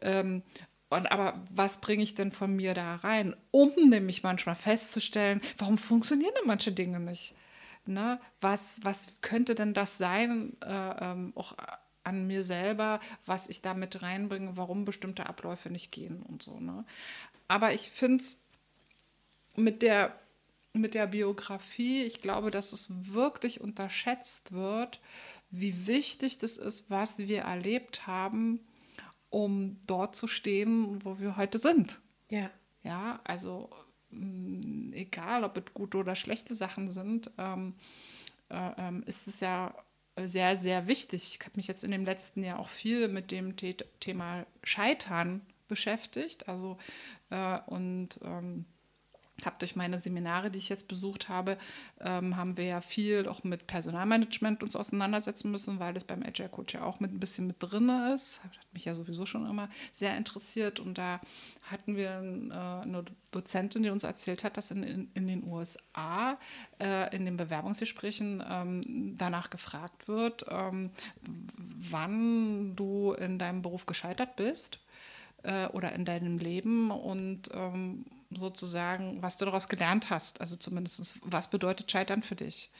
Ähm, und aber was bringe ich denn von mir da rein, um nämlich manchmal festzustellen, warum funktionieren denn manche Dinge nicht? Ne? Was, was könnte denn das sein, äh, ähm, auch an mir selber, was ich da mit reinbringe, warum bestimmte Abläufe nicht gehen und so. Ne? Aber ich finde es mit der, mit der Biografie, ich glaube, dass es wirklich unterschätzt wird, wie wichtig das ist, was wir erlebt haben, um dort zu stehen, wo wir heute sind. Ja. Ja, also egal ob es gute oder schlechte Sachen sind, ähm, äh, ähm, ist es ja sehr, sehr wichtig. Ich habe mich jetzt in dem letzten Jahr auch viel mit dem The Thema Scheitern beschäftigt. Also äh, und ähm, habe durch meine Seminare, die ich jetzt besucht habe, ähm, haben wir ja viel auch mit Personalmanagement uns auseinandersetzen müssen, weil das beim Agile Coach ja auch mit ein bisschen mit drin ist. Hat mich ja sowieso schon immer sehr interessiert und da hatten wir äh, eine Dozentin, die uns erzählt hat, dass in, in, in den USA äh, in den Bewerbungsgesprächen ähm, danach gefragt wird, ähm, wann du in deinem Beruf gescheitert bist äh, oder in deinem Leben und ähm, sozusagen, was du daraus gelernt hast. Also zumindest, was bedeutet Scheitern für dich?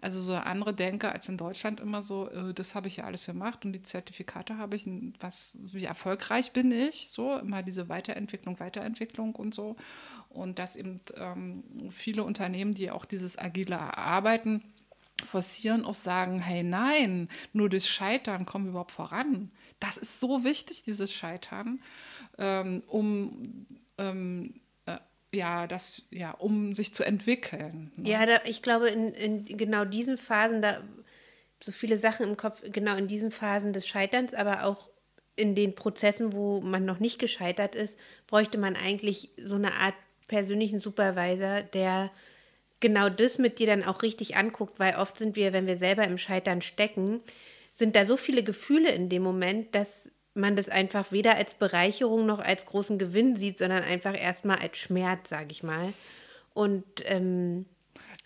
Also so andere Denke als in Deutschland immer so, äh, das habe ich ja alles gemacht und die Zertifikate habe ich, was, wie erfolgreich bin ich, so immer diese Weiterentwicklung, Weiterentwicklung und so. und dass eben ähm, viele Unternehmen, die auch dieses agile Arbeiten forcieren, auch sagen, hey nein, nur durch Scheitern kommen wir überhaupt voran. Das ist so wichtig, dieses Scheitern, ähm, um ähm, äh, ja, das, ja, um sich zu entwickeln. Ne? Ja, da, ich glaube, in, in genau diesen Phasen, da so viele Sachen im Kopf, genau in diesen Phasen des Scheiterns, aber auch in den Prozessen, wo man noch nicht gescheitert ist, bräuchte man eigentlich so eine Art persönlichen Supervisor, der genau das mit dir dann auch richtig anguckt, weil oft sind wir, wenn wir selber im Scheitern stecken, sind da so viele Gefühle in dem Moment, dass man das einfach weder als Bereicherung noch als großen Gewinn sieht, sondern einfach erstmal als Schmerz, sage ich mal. Und ähm,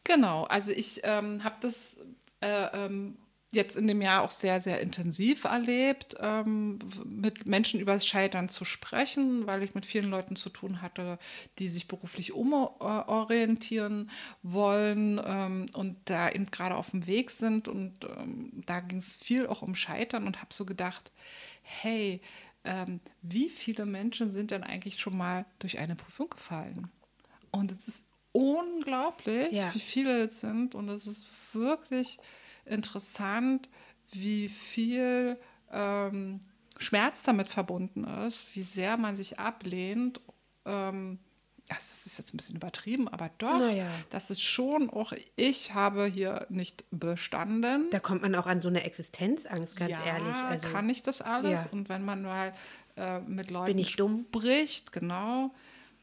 genau, also ich ähm, habe das äh, ähm, jetzt in dem Jahr auch sehr, sehr intensiv erlebt, ähm, mit Menschen über das Scheitern zu sprechen, weil ich mit vielen Leuten zu tun hatte, die sich beruflich umorientieren wollen ähm, und da eben gerade auf dem Weg sind. Und ähm, da ging es viel auch um Scheitern und habe so gedacht, hey, ähm, wie viele Menschen sind denn eigentlich schon mal durch eine Prüfung gefallen? Und es ist unglaublich, ja. wie viele es sind. Und es ist wirklich interessant, wie viel ähm, Schmerz damit verbunden ist, wie sehr man sich ablehnt. Ähm, das ist jetzt ein bisschen übertrieben, aber doch, naja. das ist schon auch, ich habe hier nicht bestanden. Da kommt man auch an so eine Existenzangst, ganz ja, ehrlich. Also, kann ich das alles? Ja. Und wenn man mal äh, mit Leuten spricht, genau,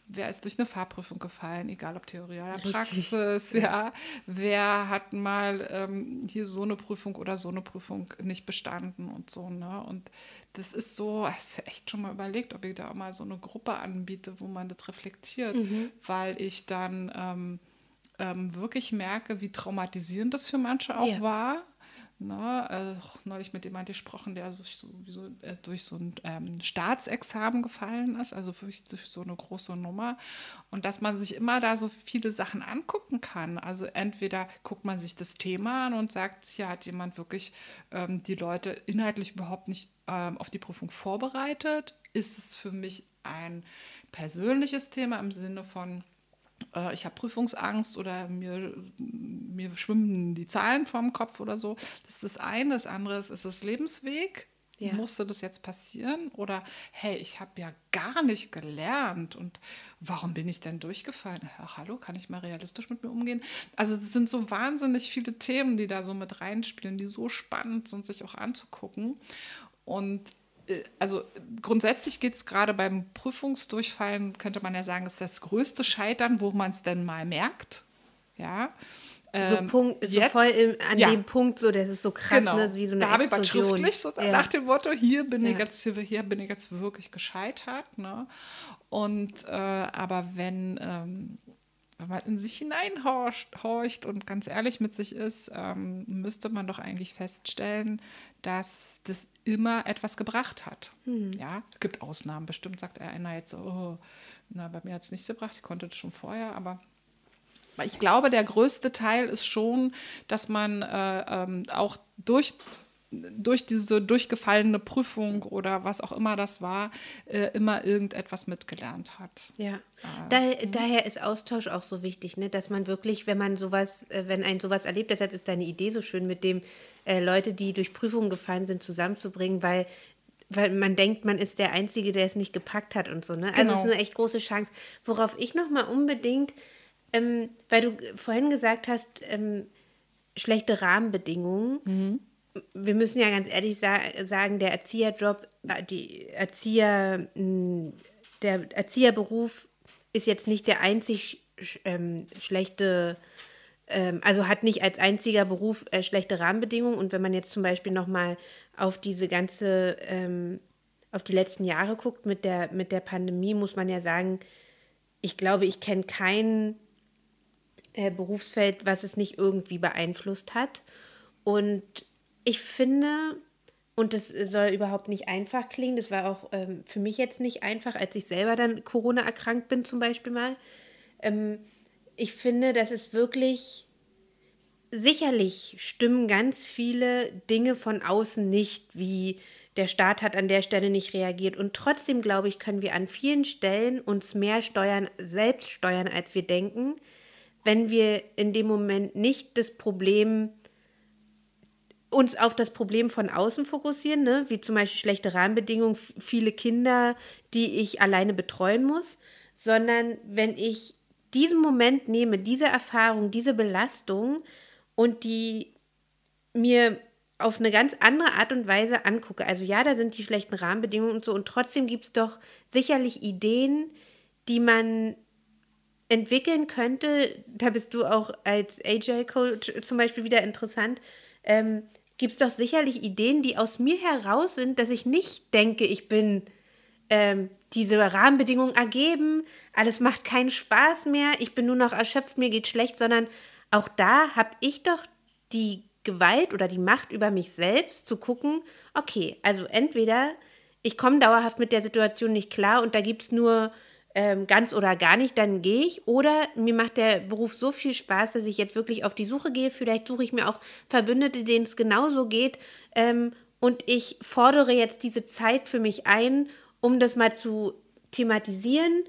wer ist durch eine Fahrprüfung gefallen, egal ob Theorie oder Praxis, ja. ja. Wer hat mal ähm, hier so eine Prüfung oder so eine Prüfung nicht bestanden und so, ne? Und das ist so, hast du echt schon mal überlegt, ob ich da auch mal so eine Gruppe anbiete, wo man das reflektiert, mhm. weil ich dann ähm, ähm, wirklich merke, wie traumatisierend das für manche auch ja. war na, äh, neulich mit jemand gesprochen, der durch so, so, äh, durch so ein ähm, Staatsexamen gefallen ist, also wirklich durch so eine große Nummer. Und dass man sich immer da so viele Sachen angucken kann. Also entweder guckt man sich das Thema an und sagt, hier hat jemand wirklich ähm, die Leute inhaltlich überhaupt nicht ähm, auf die Prüfung vorbereitet. Ist es für mich ein persönliches Thema im Sinne von, äh, ich habe Prüfungsangst oder mir, mir schwimmen die Zahlen vorm Kopf oder so. Das ist das eine. Das andere ist, ist das Lebensweg. Ja. Musste das jetzt passieren? Oder hey, ich habe ja gar nicht gelernt und warum bin ich denn durchgefallen? Ach, hallo, kann ich mal realistisch mit mir umgehen? Also es sind so wahnsinnig viele Themen, die da so mit reinspielen, die so spannend sind, sich auch anzugucken. Und äh, also grundsätzlich geht es gerade beim Prüfungsdurchfallen, könnte man ja sagen, ist das größte Scheitern, wo man es denn mal merkt. Ja. So, ähm, Punkt, so jetzt, voll im, an ja. dem Punkt, so, das ist so krass, genau. ne, wie so eine Da habe ich mal schriftlich so ja. nach dem Motto, hier bin, ja. ich jetzt, hier bin ich jetzt wirklich gescheitert. Ne? Und äh, aber wenn, ähm, wenn man in sich hineinhorcht und ganz ehrlich mit sich ist, ähm, müsste man doch eigentlich feststellen, dass das immer etwas gebracht hat. Mhm. Ja, es gibt Ausnahmen. Bestimmt sagt er einer jetzt so, oh, na, bei mir hat es nichts gebracht, ich konnte das schon vorher, aber ich glaube, der größte Teil ist schon, dass man äh, ähm, auch durch durch diese durchgefallene Prüfung oder was auch immer das war, äh, immer irgendetwas mitgelernt hat. Ja. Äh, daher, hm. daher ist Austausch auch so wichtig, ne? dass man wirklich, wenn man sowas, äh, wenn ein sowas erlebt, deshalb ist deine Idee so schön, mit dem äh, Leute, die durch Prüfungen gefallen sind, zusammenzubringen, weil weil man denkt, man ist der Einzige, der es nicht gepackt hat und so. Ne? Also es ist eine echt große Chance. Worauf ich noch mal unbedingt, ähm, weil du vorhin gesagt hast, ähm, schlechte Rahmenbedingungen. Mhm wir müssen ja ganz ehrlich sa sagen, der Erzieherjob, äh, die Erzieher, der Erzieherberuf ist jetzt nicht der einzig ähm, schlechte, ähm, also hat nicht als einziger Beruf äh, schlechte Rahmenbedingungen. Und wenn man jetzt zum Beispiel nochmal auf diese ganze, ähm, auf die letzten Jahre guckt mit der, mit der Pandemie, muss man ja sagen, ich glaube, ich kenne kein äh, Berufsfeld, was es nicht irgendwie beeinflusst hat. Und ich finde, und das soll überhaupt nicht einfach klingen, das war auch ähm, für mich jetzt nicht einfach, als ich selber dann Corona erkrankt bin zum Beispiel mal. Ähm, ich finde, das ist wirklich, sicherlich stimmen ganz viele Dinge von außen nicht, wie der Staat hat an der Stelle nicht reagiert. Und trotzdem, glaube ich, können wir an vielen Stellen uns mehr steuern, selbst steuern, als wir denken, wenn wir in dem Moment nicht das Problem uns auf das Problem von außen fokussieren, ne? wie zum Beispiel schlechte Rahmenbedingungen, viele Kinder, die ich alleine betreuen muss, sondern wenn ich diesen Moment nehme, diese Erfahrung, diese Belastung und die mir auf eine ganz andere Art und Weise angucke. Also ja, da sind die schlechten Rahmenbedingungen und so und trotzdem gibt es doch sicherlich Ideen, die man entwickeln könnte. Da bist du auch als Agile-Coach zum Beispiel wieder interessant. Ähm, gibt es doch sicherlich Ideen, die aus mir heraus sind, dass ich nicht denke, ich bin ähm, diese Rahmenbedingungen ergeben, alles macht keinen Spaß mehr, ich bin nur noch erschöpft, mir geht schlecht, sondern auch da habe ich doch die Gewalt oder die Macht über mich selbst zu gucken, okay, also entweder ich komme dauerhaft mit der Situation nicht klar und da gibt es nur ähm, ganz oder gar nicht, dann gehe ich. Oder mir macht der Beruf so viel Spaß, dass ich jetzt wirklich auf die Suche gehe. Vielleicht suche ich mir auch Verbündete, denen es genauso geht. Ähm, und ich fordere jetzt diese Zeit für mich ein, um das mal zu thematisieren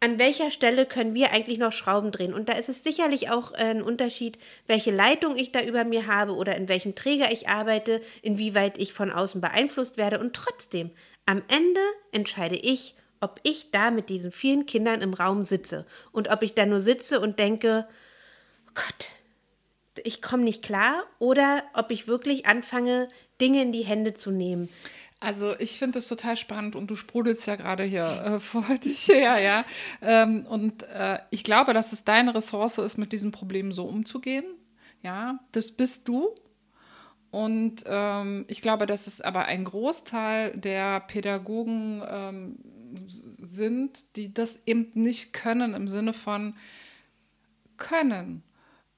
an welcher Stelle können wir eigentlich noch Schrauben drehen? Und da ist es sicherlich auch äh, ein Unterschied, welche Leitung ich da über mir habe oder in welchem Träger ich arbeite, inwieweit ich von außen beeinflusst werde. Und trotzdem, am Ende entscheide ich, ob ich da mit diesen vielen Kindern im Raum sitze und ob ich da nur sitze und denke, oh Gott, ich komme nicht klar oder ob ich wirklich anfange, Dinge in die Hände zu nehmen. Also ich finde das total spannend und du sprudelst ja gerade hier äh, vor dich her, ja. Ähm, und äh, ich glaube, dass es deine Ressource ist, mit diesem Problem so umzugehen. Ja, das bist du. Und ähm, ich glaube, dass es aber ein Großteil der Pädagogen ähm, sind, die das eben nicht können im Sinne von können.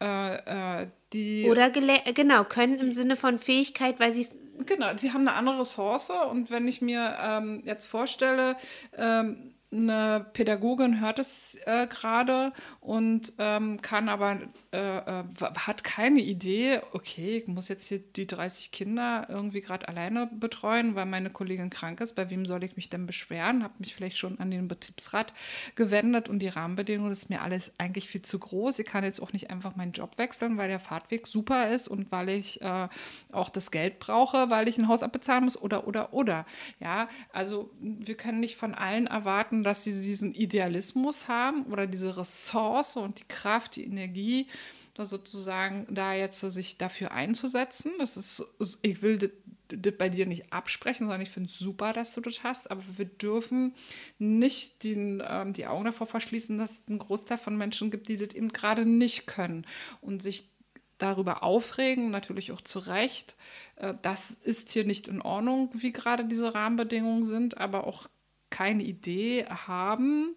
Äh, äh die Oder genau, können im Sinne von Fähigkeit, weil sie es Genau, sie haben eine andere Ressource und wenn ich mir ähm, jetzt vorstelle, ähm, eine Pädagogin hört es äh, gerade und ähm, kann aber äh, äh, hat keine Idee, okay, ich muss jetzt hier die 30 Kinder irgendwie gerade alleine betreuen, weil meine Kollegin krank ist. Bei wem soll ich mich denn beschweren? Habe mich vielleicht schon an den Betriebsrat gewendet und die Rahmenbedingungen, das ist mir alles eigentlich viel zu groß. Ich kann jetzt auch nicht einfach meinen Job wechseln, weil der Fahrtweg super ist und weil ich äh, auch das Geld brauche, weil ich ein Haus abbezahlen muss oder, oder, oder. Ja, also wir können nicht von allen erwarten, dass sie diesen Idealismus haben oder diese Ressource und die Kraft, die Energie, da sozusagen da jetzt sich dafür einzusetzen. Das ist, ich will das, das bei dir nicht absprechen, sondern ich finde es super, dass du das hast, aber wir dürfen nicht den, ähm, die Augen davor verschließen, dass es einen Großteil von Menschen gibt, die das eben gerade nicht können und sich darüber aufregen, natürlich auch zu Recht. Äh, das ist hier nicht in Ordnung, wie gerade diese Rahmenbedingungen sind, aber auch keine Idee haben,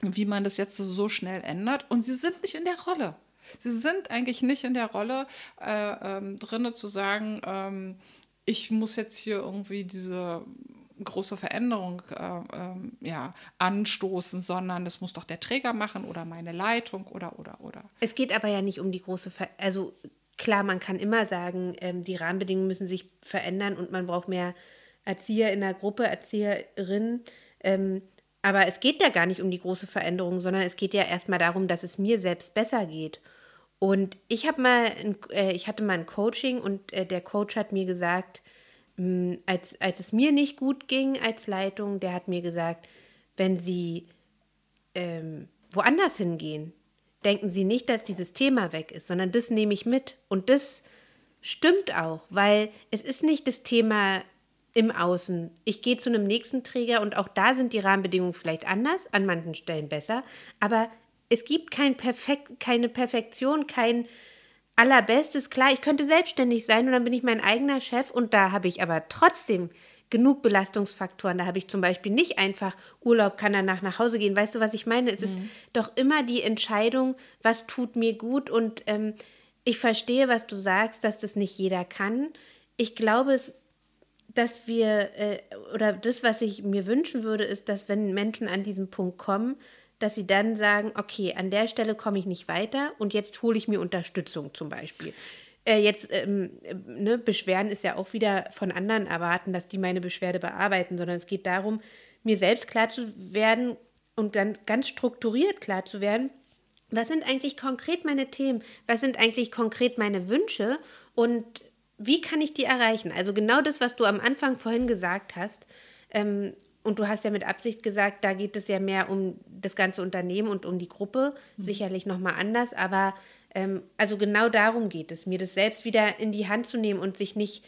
wie man das jetzt so, schnell ändert. Und sie sind nicht in der Rolle. Sie sind eigentlich nicht in der Rolle äh, ähm, drin zu sagen, ähm, ich muss jetzt hier irgendwie diese große Veränderung äh, ähm, ja, anstoßen, sondern das muss doch der Träger machen oder meine Leitung oder oder oder. Es geht aber ja nicht um die große Ver also klar, man kann immer sagen, ähm, die Rahmenbedingungen müssen sich verändern und man braucht mehr Erzieher in der Gruppe, Erzieherinnen. Ähm, aber es geht ja gar nicht um die große Veränderung, sondern es geht ja erstmal darum, dass es mir selbst besser geht. Und ich habe mal, ein, äh, ich hatte mal ein Coaching und äh, der Coach hat mir gesagt, mh, hm, als, als es mir nicht gut ging als Leitung, der hat mir gesagt, wenn Sie ähm, woanders hingehen, denken Sie nicht, dass dieses Thema weg ist, sondern das nehme ich mit. Und das stimmt auch, weil es ist nicht das Thema im Außen. Ich gehe zu einem nächsten Träger und auch da sind die Rahmenbedingungen vielleicht anders, an manchen Stellen besser, aber es gibt kein Perfekt, keine Perfektion, kein allerbestes. Klar, ich könnte selbstständig sein und dann bin ich mein eigener Chef und da habe ich aber trotzdem genug Belastungsfaktoren. Da habe ich zum Beispiel nicht einfach Urlaub, kann danach nach Hause gehen. Weißt du, was ich meine? Es mhm. ist doch immer die Entscheidung, was tut mir gut und ähm, ich verstehe, was du sagst, dass das nicht jeder kann. Ich glaube, dass wir, äh, oder das, was ich mir wünschen würde, ist, dass wenn Menschen an diesen Punkt kommen, dass sie dann sagen, okay, an der Stelle komme ich nicht weiter und jetzt hole ich mir Unterstützung zum Beispiel. äh, jetzt, ähm, ne, Beschweren ist ja auch wieder von anderen erwarten, dass die meine Beschwerde bearbeiten, sondern es geht darum, mir selbst klar zu werden und dann ganz strukturiert klar zu werden, was sind eigentlich konkret meine Themen, was sind eigentlich konkret meine Wünsche und wie kann ich die erreichen? Also genau das, was du am Anfang vorhin gesagt hast. Ähm, und du hast ja mit Absicht gesagt, da geht es ja mehr um das ganze Unternehmen und um die Gruppe. Mhm. Sicherlich nochmal anders, aber ähm, also genau darum geht es, mir das selbst wieder in die Hand zu nehmen und sich nicht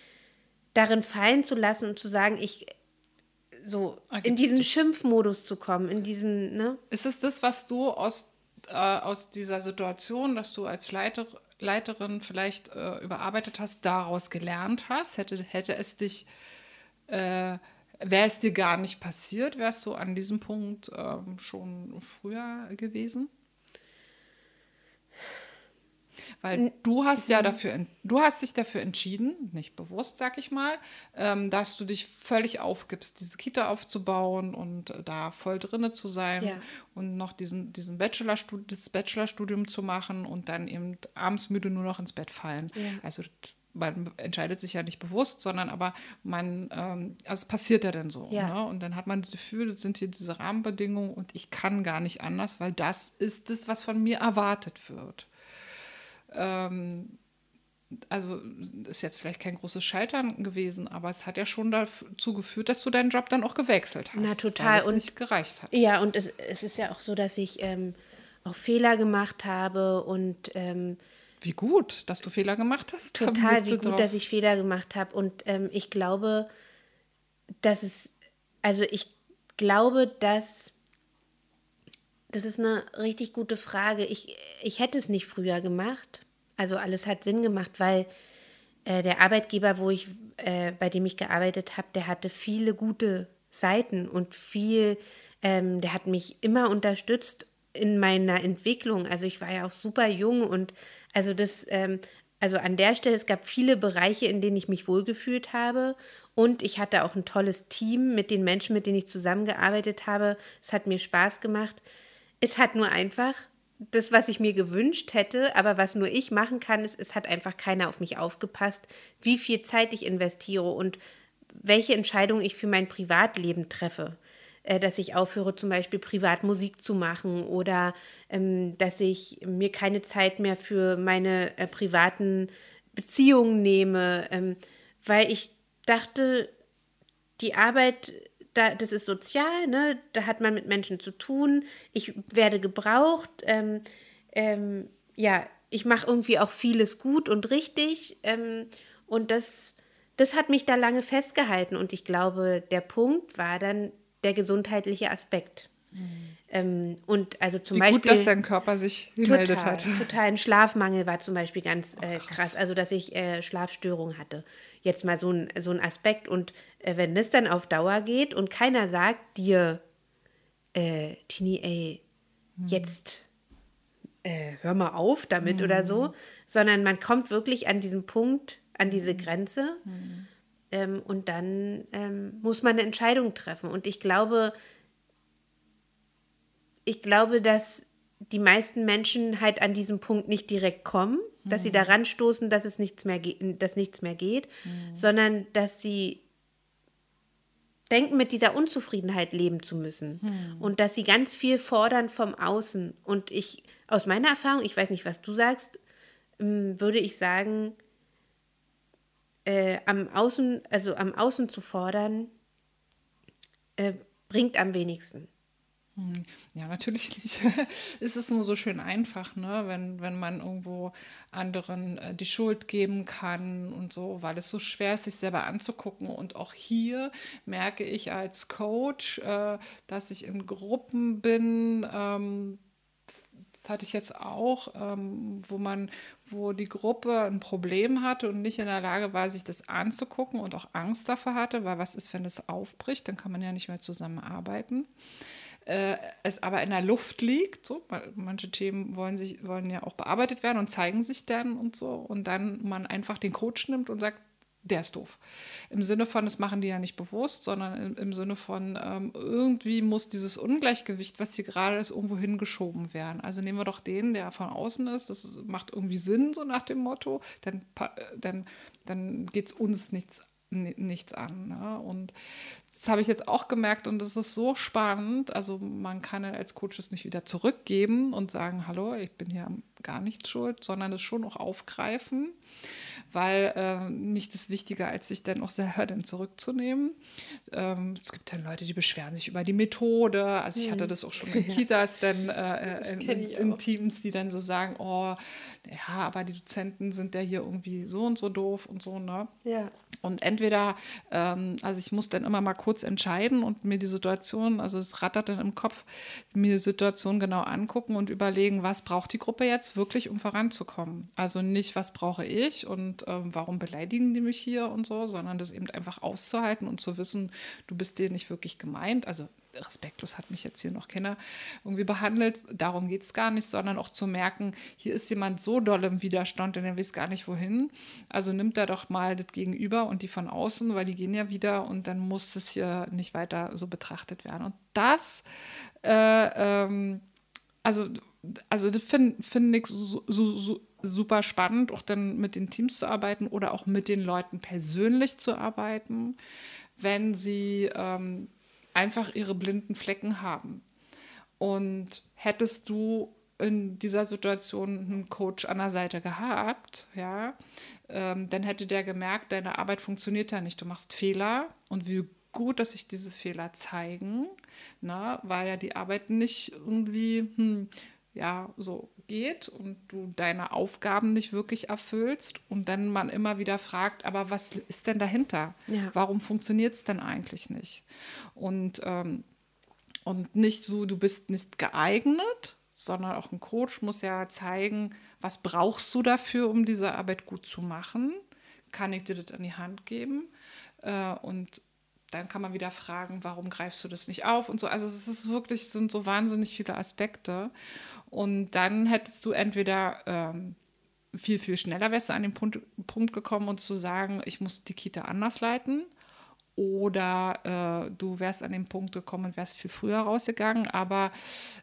darin fallen zu lassen und zu sagen, ich so ah, in diesen Schimpfmodus zu kommen, in diesen, ne? Ist es das, was du aus, äh, aus dieser Situation, dass du als Leiter, Leiterin vielleicht äh, überarbeitet hast, daraus gelernt hast? Hätte, hätte es dich, äh, wäre es dir gar nicht passiert, wärst du an diesem Punkt ähm, schon früher gewesen? Weil du hast ja dafür, du hast dich dafür entschieden, nicht bewusst, sag ich mal, ähm, dass du dich völlig aufgibst, diese Kita aufzubauen und äh, da voll drinne zu sein ja. und noch diesen, diesen Bachelorstudi das Bachelorstudium zu machen und dann eben abends müde nur noch ins Bett fallen. Ja. Also man entscheidet sich ja nicht bewusst, sondern aber man, ähm, also es passiert ja dann so. Ja. Ne? Und dann hat man das Gefühl, das sind hier diese Rahmenbedingungen und ich kann gar nicht anders, weil das ist das, was von mir erwartet wird. Ähm, also ist jetzt vielleicht kein großes Scheitern gewesen, aber es hat ja schon dazu geführt, dass du deinen Job dann auch gewechselt hast. Na total. Und nicht gereicht hat. Ja, und es, es ist ja auch so, dass ich ähm, auch Fehler gemacht habe und ähm, wie gut, dass du Fehler gemacht hast. Total, wie gut, drauf. dass ich Fehler gemacht habe. Und ähm, ich glaube, dass es, also ich glaube, dass das ist eine richtig gute Frage. Ich, ich hätte es nicht früher gemacht. Also alles hat Sinn gemacht, weil äh, der Arbeitgeber, wo ich, äh, bei dem ich gearbeitet habe, der hatte viele gute Seiten und viel, ähm, der hat mich immer unterstützt in meiner Entwicklung. Also ich war ja auch super jung und also das, ähm, also an der Stelle, es gab viele Bereiche, in denen ich mich wohlgefühlt habe und ich hatte auch ein tolles Team mit den Menschen, mit denen ich zusammengearbeitet habe. Es hat mir Spaß gemacht. Es hat nur einfach das, was ich mir gewünscht hätte, aber was nur ich machen kann, ist, es hat einfach keiner auf mich aufgepasst, wie viel Zeit ich investiere und welche Entscheidungen ich für mein Privatleben treffe. Äh, dass ich aufhöre, zum Beispiel privat Musik zu machen oder ähm, dass ich mir keine Zeit mehr für meine äh, privaten Beziehungen nehme, ähm, weil ich dachte, die Arbeit da, das ist sozial, ne? da hat man mit Menschen zu tun, ich werde gebraucht, ähm, ähm, ja, ich mache irgendwie auch vieles gut und richtig ähm, und das, das hat mich da lange festgehalten und ich glaube, der Punkt war dann der gesundheitliche Aspekt. Mhm. Ähm, und also zum Wie Beispiel. Gut, dass dein Körper sich gemeldet total, hat. Total. Ein Schlafmangel war zum Beispiel ganz äh, oh, krass. Also, dass ich äh, Schlafstörungen hatte. Jetzt mal so ein, so ein Aspekt. Und äh, wenn das dann auf Dauer geht und keiner sagt dir, äh, Tini, ey, hm. jetzt äh, hör mal auf damit hm. oder so, hm. sondern man kommt wirklich an diesem Punkt, an diese hm. Grenze. Hm. Ähm, und dann ähm, muss man eine Entscheidung treffen. Und ich glaube, ich glaube, dass die meisten Menschen halt an diesem Punkt nicht direkt kommen, mhm. dass sie mhm. daran stoßen, dass es nichts mehr geht, dass nichts mehr geht, mhm. sondern dass sie denken, mit dieser Unzufriedenheit leben zu müssen mhm. und dass sie ganz viel fordern vom Außen. Und ich, aus meiner Erfahrung, ich weiß nicht, was du sagst, ähm, würde ich sagen, äh, am Außen, also am Außen zu fordern, äh, bringt am wenigsten. Ja, natürlich nicht. es ist nur so schön einfach, ne? wenn, wenn man irgendwo anderen äh, die Schuld geben kann und so, weil es so schwer ist, sich selber anzugucken. Und auch hier merke ich als Coach, äh, dass ich in Gruppen bin. Ähm, das, das, hatte ich jetzt auch, ähm, wo man, wo die Gruppe ein Problem hatte und nicht in der Lage war, sich das anzugucken und auch Angst davor hatte, weil was ist, wenn es aufbricht, dann kann man ja nicht mehr zusammenarbeiten äh, es aber in der Luft liegt. So, manche Themen wollen, sich, wollen ja auch bearbeitet werden und zeigen sich dann und so. Und dann man einfach den Coach nimmt und sagt, der ist doof. Im Sinne von, das machen die ja nicht bewusst, sondern im, im Sinne von, ähm, irgendwie muss dieses Ungleichgewicht, was hier gerade ist, irgendwo hingeschoben werden. Also nehmen wir doch den, der von außen ist, das macht irgendwie Sinn, so nach dem Motto, dann, dann, dann geht es uns nichts nichts an. Ne? Und das habe ich jetzt auch gemerkt und das ist so spannend. Also man kann als Coach es nicht wieder zurückgeben und sagen, hallo, ich bin hier gar nicht schuld, sondern es schon auch aufgreifen weil äh, nicht das Wichtiger, als sich dann auch selber dann zurückzunehmen. Ähm, es gibt dann Leute, die beschweren sich über die Methode. Also ich hatte hm. das auch schon in Kitas, dann äh, in, in, Teams, die dann so sagen, oh, ja, aber die Dozenten sind ja hier irgendwie so und so doof und so, ne? Ja. Und entweder, ähm, also ich muss dann immer mal kurz entscheiden und mir die Situation, also es rattert dann im Kopf, mir die Situation genau angucken und überlegen, was braucht die Gruppe jetzt wirklich, um voranzukommen. Also nicht, was brauche ich und ähm, warum beleidigen die mich hier und so, sondern das eben einfach auszuhalten und zu wissen, du bist dir nicht wirklich gemeint. Also respektlos hat mich jetzt hier noch keiner irgendwie behandelt. Darum geht es gar nicht, sondern auch zu merken, hier ist jemand so doll im Widerstand, denn er weiß gar nicht wohin. Also nimmt er doch mal das Gegenüber und die von außen, weil die gehen ja wieder und dann muss es hier nicht weiter so betrachtet werden. Und das, äh, ähm, also, also das finde find ich so, so, so super spannend, auch dann mit den Teams zu arbeiten oder auch mit den Leuten persönlich zu arbeiten, wenn sie ähm, einfach ihre blinden Flecken haben. Und hättest du in dieser Situation einen Coach an der Seite gehabt, ja, ähm, dann hätte der gemerkt, deine Arbeit funktioniert ja nicht. Du machst Fehler und wie gut, dass sich diese Fehler zeigen, na, weil ja die Arbeit nicht irgendwie hm, ja so geht und du deine Aufgaben nicht wirklich erfüllst und dann man immer wieder fragt, aber was ist denn dahinter? Ja. Warum funktioniert es denn eigentlich nicht? Und, ähm, und nicht so, du bist nicht geeignet, sondern auch ein Coach muss ja zeigen, was brauchst du dafür, um diese Arbeit gut zu machen? Kann ich dir das an die Hand geben? Äh, und dann kann man wieder fragen, warum greifst du das nicht auf und so. Also es ist wirklich, sind so wahnsinnig viele Aspekte. Und dann hättest du entweder ähm, viel, viel schneller wärst du an den Punkt, Punkt gekommen und zu sagen, ich muss die Kita anders leiten. Oder äh, du wärst an den Punkt gekommen und wärst viel früher rausgegangen. Aber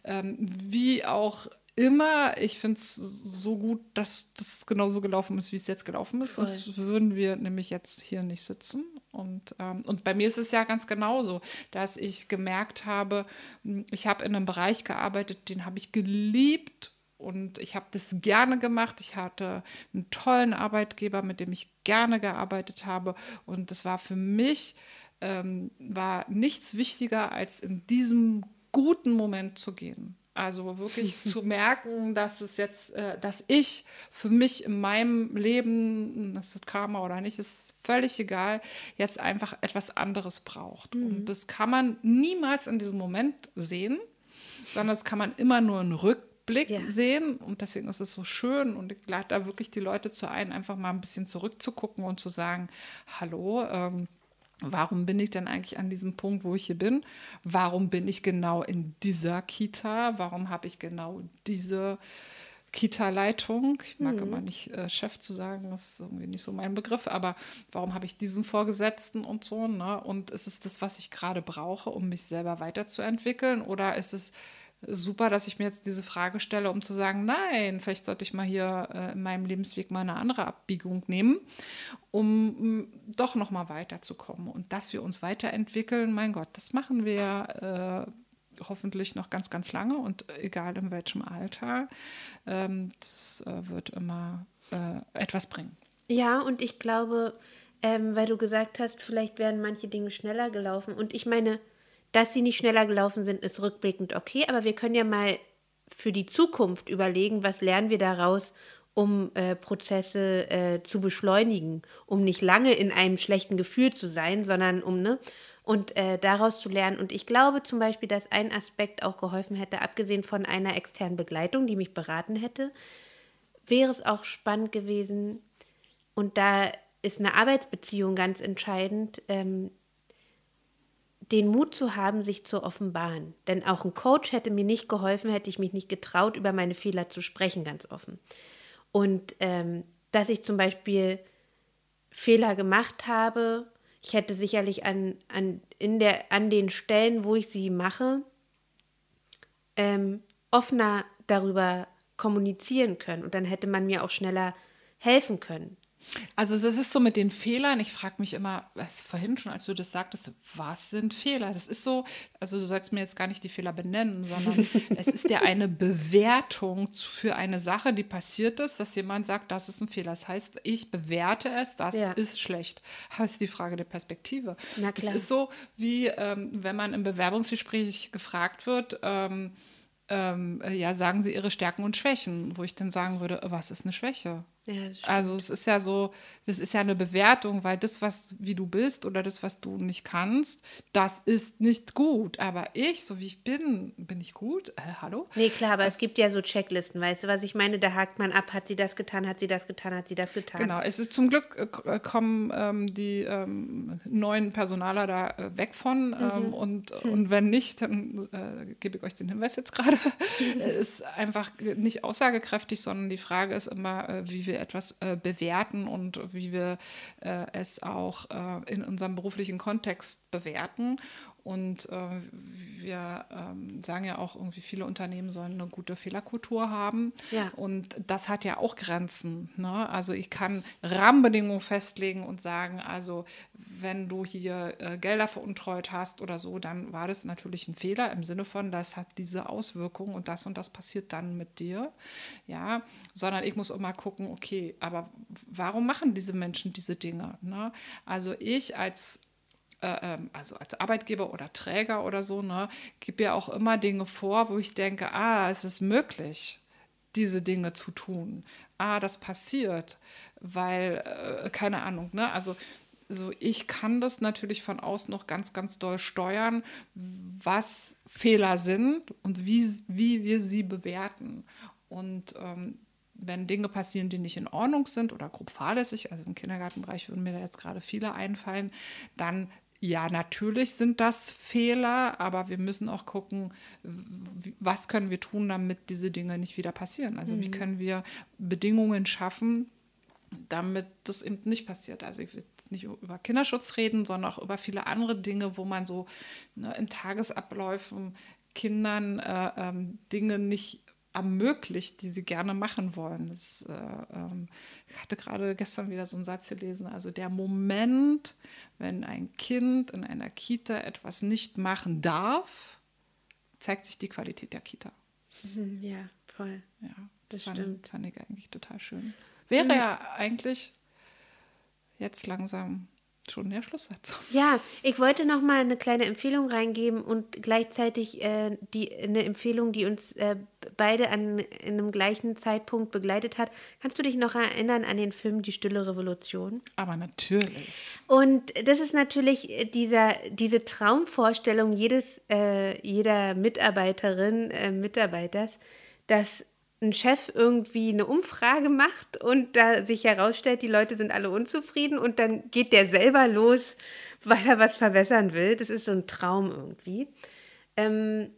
ähm, wie auch immer, ich finde es so gut, dass das genauso gelaufen ist, wie es jetzt gelaufen ist. Voll. Sonst würden wir nämlich jetzt hier nicht sitzen. Und, ähm, und bei mir ist es ja ganz genauso, dass ich gemerkt habe, hm, ich habe in einem Bereich gearbeitet, den habe ich geliebt und ich habe das gerne gemacht. Ich hatte einen tollen Arbeitgeber, mit dem ich gerne gearbeitet habe. Und das war für mich, ähm, war nichts wichtiger, als in diesem guten Moment zu gehen. Also wirklich zu merken, dass es jetzt, äh, dass ich für mich in meinem Leben, das ist Karma oder nicht, ist völlig egal, jetzt einfach etwas anderes braucht. Mhm. Und das kann man niemals in diesem Moment sehen, sondern das kann man immer nur in Rückblick ja. sehen. Und deswegen ist es so schön und ich lade da wirklich die Leute zu ein, einfach mal ein bisschen zurückzugucken und zu sagen, hallo, ähm, Warum bin ich denn eigentlich an diesem Punkt, wo ich hier bin? Warum bin ich genau in dieser Kita? Warum habe ich genau diese Kita-Leitung? Ich mag mhm. immer nicht äh, Chef zu sagen, das ist irgendwie nicht so mein Begriff, aber warum habe ich diesen Vorgesetzten und so? Ne? Und ist es das, was ich gerade brauche, um mich selber weiterzuentwickeln? Oder ist es super, dass ich mir jetzt diese Frage stelle, um zu sagen, nein, vielleicht sollte ich mal hier äh, in meinem Lebensweg mal eine andere Abbiegung nehmen, um doch noch mal weiterzukommen und dass wir uns weiterentwickeln. Mein Gott, das machen wir äh, hoffentlich noch ganz, ganz lange und egal in welchem Alter, ähm, das äh, wird immer äh, etwas bringen. Ja, und ich glaube, ähm, weil du gesagt hast, vielleicht werden manche Dinge schneller gelaufen und ich meine, dass sie nicht schneller gelaufen sind, ist rückblickend okay, aber wir können ja mal für die Zukunft überlegen, was lernen wir daraus, um äh, Prozesse äh, zu beschleunigen, um nicht lange in einem schlechten Gefühl zu sein, sondern um, ne, und äh, daraus zu lernen. Und ich glaube zum Beispiel, dass ein Aspekt auch geholfen hätte, abgesehen von einer externen Begleitung, die mich beraten hätte, wäre es auch spannend gewesen, und da ist eine Arbeitsbeziehung ganz entscheidend, ähm, den Mut zu haben, sich zu offenbaren. Denn auch ein Coach hätte mir nicht geholfen, hätte ich mich nicht getraut, über meine Fehler zu sprechen, ganz offen. Und ähm, dass ich zum Beispiel Fehler gemacht habe. Ich hätte sicherlich an, an, in der, an den Stellen, wo ich sie mache, ähm, offener darüber kommunizieren können. Und dann hätte man mir auch schneller helfen können. Also das ist so mit den Fehlern, ich frage mich immer, was vorhin schon, als du das sagtest, was sind Fehler? Das ist so, also du sollst mir jetzt gar nicht die Fehler benennen, sondern es ist ja eine Bewertung für eine Sache, die passiert ist, dass jemand sagt, das ist ein Fehler. Das heißt, ich bewerte es, das ja. ist schlecht. Das ist die Frage der Perspektive. Es ist so, wie ähm, wenn man im Bewerbungsgespräch gefragt wird, ähm, ähm, ja, sagen Sie Ihre Stärken und Schwächen, wo ich dann sagen würde, was ist eine Schwäche? Ja, also es ist ja so, es ist ja eine Bewertung, weil das, was wie du bist oder das, was du nicht kannst, das ist nicht gut. Aber ich, so wie ich bin, bin ich gut? Äh, hallo? Nee, klar, aber das, es gibt ja so Checklisten, weißt du, was ich meine? Da hakt man ab, hat sie das getan, hat sie das getan, hat sie das getan. Genau, es ist zum Glück äh, kommen ähm, die ähm, neuen Personaler da äh, weg von. Mhm. Ähm, und, hm. und wenn nicht, dann äh, gebe ich euch den Hinweis jetzt gerade. ist einfach nicht aussagekräftig, sondern die Frage ist immer, äh, wie wir wir etwas äh, bewerten und wie wir äh, es auch äh, in unserem beruflichen Kontext bewerten. Und äh, wir ähm, sagen ja auch irgendwie, viele Unternehmen sollen eine gute Fehlerkultur haben. Ja. Und das hat ja auch Grenzen. Ne? Also ich kann Rahmenbedingungen festlegen und sagen, also wenn du hier äh, Gelder veruntreut hast oder so, dann war das natürlich ein Fehler im Sinne von, das hat diese Auswirkungen und das und das passiert dann mit dir. Ja, sondern ich muss immer gucken, okay, aber warum machen diese Menschen diese Dinge? Ne? Also ich als äh, ähm, also als Arbeitgeber oder Träger oder so, ne, gebe ja auch immer Dinge vor, wo ich denke, ah, es ist möglich, diese Dinge zu tun. Ah, das passiert, weil, äh, keine Ahnung, ne, also so ich kann das natürlich von außen noch ganz, ganz doll steuern, was Fehler sind und wie, wie wir sie bewerten. Und ähm, wenn Dinge passieren, die nicht in Ordnung sind oder grob fahrlässig, also im Kindergartenbereich würden mir da jetzt gerade viele einfallen, dann ja, natürlich sind das Fehler, aber wir müssen auch gucken, was können wir tun, damit diese Dinge nicht wieder passieren. Also mhm. wie können wir Bedingungen schaffen, damit das eben nicht passiert. Also ich will jetzt nicht über Kinderschutz reden, sondern auch über viele andere Dinge, wo man so ne, in Tagesabläufen Kindern äh, ähm, Dinge nicht ermöglicht, die sie gerne machen wollen. Das, äh, ähm, ich hatte gerade gestern wieder so einen Satz gelesen, also der Moment, wenn ein Kind in einer Kita etwas nicht machen darf, zeigt sich die Qualität der Kita. Mhm, ja, voll. Ja, das fand, stimmt. Fand ich eigentlich total schön. Wäre ja, ja eigentlich jetzt langsam schon der Schlusssatz. Ja, ich wollte noch mal eine kleine Empfehlung reingeben und gleichzeitig äh, die, eine Empfehlung, die uns äh, beide an in einem gleichen Zeitpunkt begleitet hat. Kannst du dich noch erinnern an den Film Die Stille Revolution? Aber natürlich. Und das ist natürlich dieser, diese Traumvorstellung jedes, äh, jeder Mitarbeiterin, äh, Mitarbeiters, dass ein Chef irgendwie eine Umfrage macht und da sich herausstellt, die Leute sind alle unzufrieden und dann geht der selber los, weil er was verbessern will. Das ist so ein Traum irgendwie. Ähm,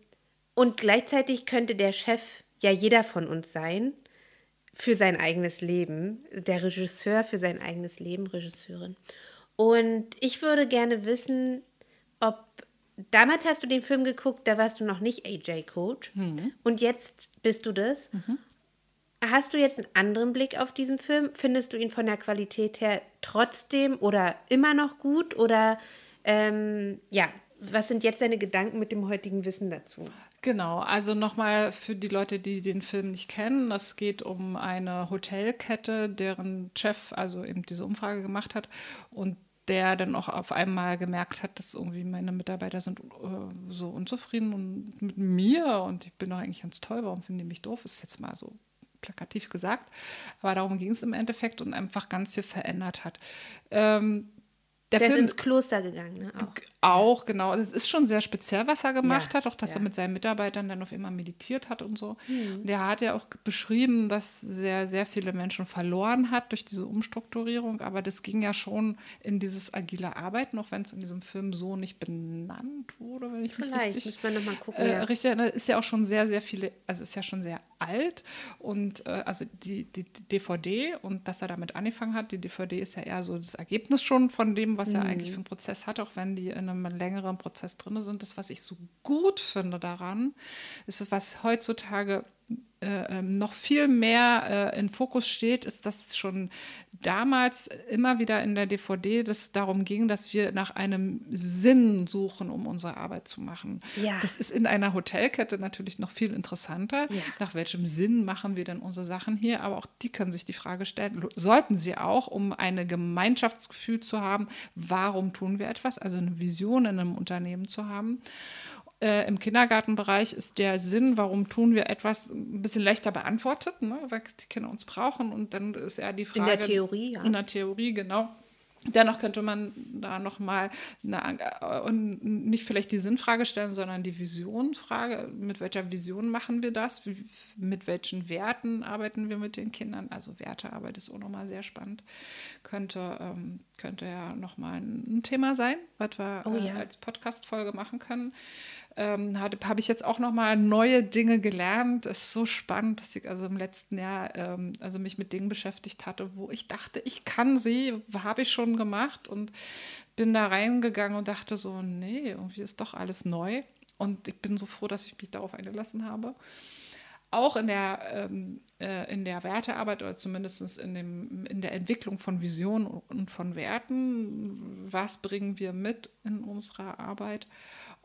und gleichzeitig könnte der Chef ja jeder von uns sein für sein eigenes Leben, der Regisseur für sein eigenes Leben, Regisseurin. Und ich würde gerne wissen, ob damals hast du den Film geguckt, da warst du noch nicht AJ-Coach. Mhm. Und jetzt bist du das. Mhm. Hast du jetzt einen anderen Blick auf diesen Film? Findest du ihn von der Qualität her trotzdem oder immer noch gut? Oder ähm, ja, was sind jetzt deine Gedanken mit dem heutigen Wissen dazu? Genau, also nochmal für die Leute, die den Film nicht kennen, es geht um eine Hotelkette, deren Chef also eben diese Umfrage gemacht hat und der dann auch auf einmal gemerkt hat, dass irgendwie meine Mitarbeiter sind äh, so unzufrieden und mit mir und ich bin doch eigentlich ganz toll, warum finden die mich doof? Ist jetzt mal so plakativ gesagt. Aber darum ging es im Endeffekt und einfach ganz viel verändert hat. Ähm, der, der Film ist ins Kloster gegangen, ne? Auch. auch, genau. Das ist schon sehr speziell, was er gemacht Ja, hat, auch dass ja. er mit seinen Mitarbeitern dann auf immer meditiert hat und so. Hm. Und er hat ja auch beschrieben, dass sehr, sehr viele Menschen verloren hat durch diese Umstrukturierung, aber das ging ja schon in dieses agile Arbeiten, auch wenn es in diesem Film so nicht benannt wurde, wenn ich mich Vielleicht, richtig müssen wir nochmal gucken. äh, ja. richtig, ist ja auch schon sehr, sehr viele, also ist ja schon sehr alt und äh, also die, die, die DVD und dass er damit angefangen hat, die DVD ist ja eher so das Ergebnis schon von dem, was er Mhm. eigentlich für einen Prozess hat, auch wenn die in einem längeren Prozess drin sind. Das, was ich so gut finde daran, ist, was heutzutage äh, ähm, noch viel mehr äh, in Fokus steht, ist, dass schon damals immer wieder in der DVD das darum ging, dass wir nach einem Sinn suchen, um unsere Arbeit zu machen. Ja. Das ist in einer Hotelkette natürlich noch viel interessanter. Ja. Nach welchem Sinn machen wir denn unsere Sachen hier? Aber auch die können sich die Frage stellen, sollten sie auch, um ein Gemeinschaftsgefühl zu haben, warum tun wir etwas, also eine Vision in einem Unternehmen zu haben. Äh, Im Kindergartenbereich ist der Sinn, warum tun wir etwas, ein bisschen leichter beantwortet, ne? weil die Kinder uns brauchen. Und dann ist ja die In Frage. der Theorie, ja. In der Theorie, genau. Dennoch könnte man da nochmal und nicht vielleicht die Sinnfrage stellen, sondern die Visionfrage. Mit welcher Vision machen wir das? Mit welchen Werten arbeiten wir mit den Kindern? Also Wertearbeit ist auch nochmal sehr spannend. Könnte, ähm, könnte ja nochmal ein Thema sein, was wir Oh äh, ja. als Podcast-Folge machen können. Ähm, habe hab ich jetzt auch nochmal neue Dinge gelernt. Das ist so spannend, dass ich also im letzten Jahr ähm, also mich mit Dingen beschäftigt hatte, wo ich dachte, ich kann sie, habe ich schon gemacht und bin da reingegangen und dachte so, nee, irgendwie ist doch alles neu. Und ich bin so froh, dass ich mich darauf eingelassen habe. Auch in der, ähm, äh, in der Wertearbeit oder zumindest in, dem, in der Entwicklung von Visionen und von Werten, was bringen wir mit in unserer Arbeit?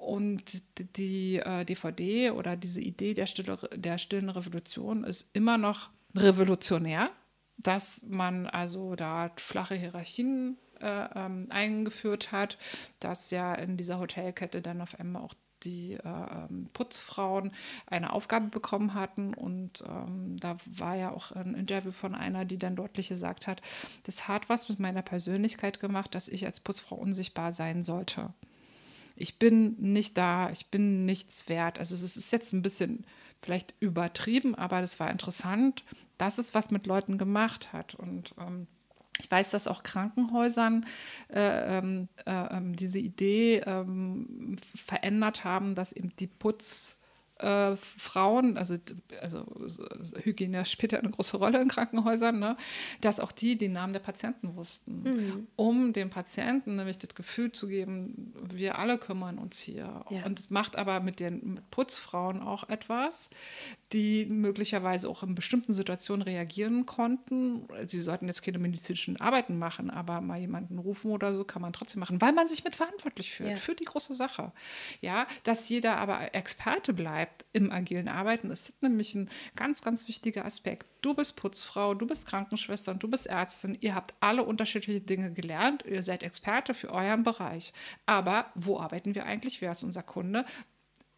Und die, äh, DVD oder diese Idee der, Stille, der stillen Revolution ist immer noch revolutionär, dass man also da flache Hierarchien äh, ähm, eingeführt hat, dass ja in dieser Hotelkette dann auf einmal auch die äh, ähm, Putzfrauen eine Aufgabe bekommen hatten. Und ähm, da war ja auch ein Interview von einer, die dann deutlich gesagt hat, das hat was mit meiner Persönlichkeit gemacht, dass ich als Putzfrau unsichtbar sein sollte. Ich bin nicht da, ich bin nichts wert. Also es ist jetzt ein bisschen vielleicht übertrieben, aber das war interessant, dass es was mit Leuten gemacht hat. Und ähm, ich weiß, dass auch Krankenhäusern äh, ähm, äh, ähm, diese Idee ähm, verändert haben, dass eben die Putz äh, Frauen, also, also Hygiene spielt ja eine große Rolle in Krankenhäusern, ne? dass auch die die Namen der Patienten wussten, Mhm. um dem Patienten nämlich das Gefühl zu geben, wir alle kümmern uns hier. Ja. Und das macht aber mit den mit Putzfrauen auch etwas, die möglicherweise auch in bestimmten Situationen reagieren konnten. Sie sollten jetzt keine medizinischen Arbeiten machen, aber mal jemanden rufen oder so kann man trotzdem machen, weil man sich mit verantwortlich fühlt Ja. für die große Sache. Ja, dass jeder aber Experte bleibt im agilen Arbeiten, ist nämlich ein ganz, ganz wichtiger Aspekt. Du bist Putzfrau, du bist Krankenschwester und du bist Ärztin. Ihr habt alle unterschiedliche Dinge gelernt. Ihr seid Experte für euren Bereich. Aber wo arbeiten wir eigentlich? Wer ist unser Kunde?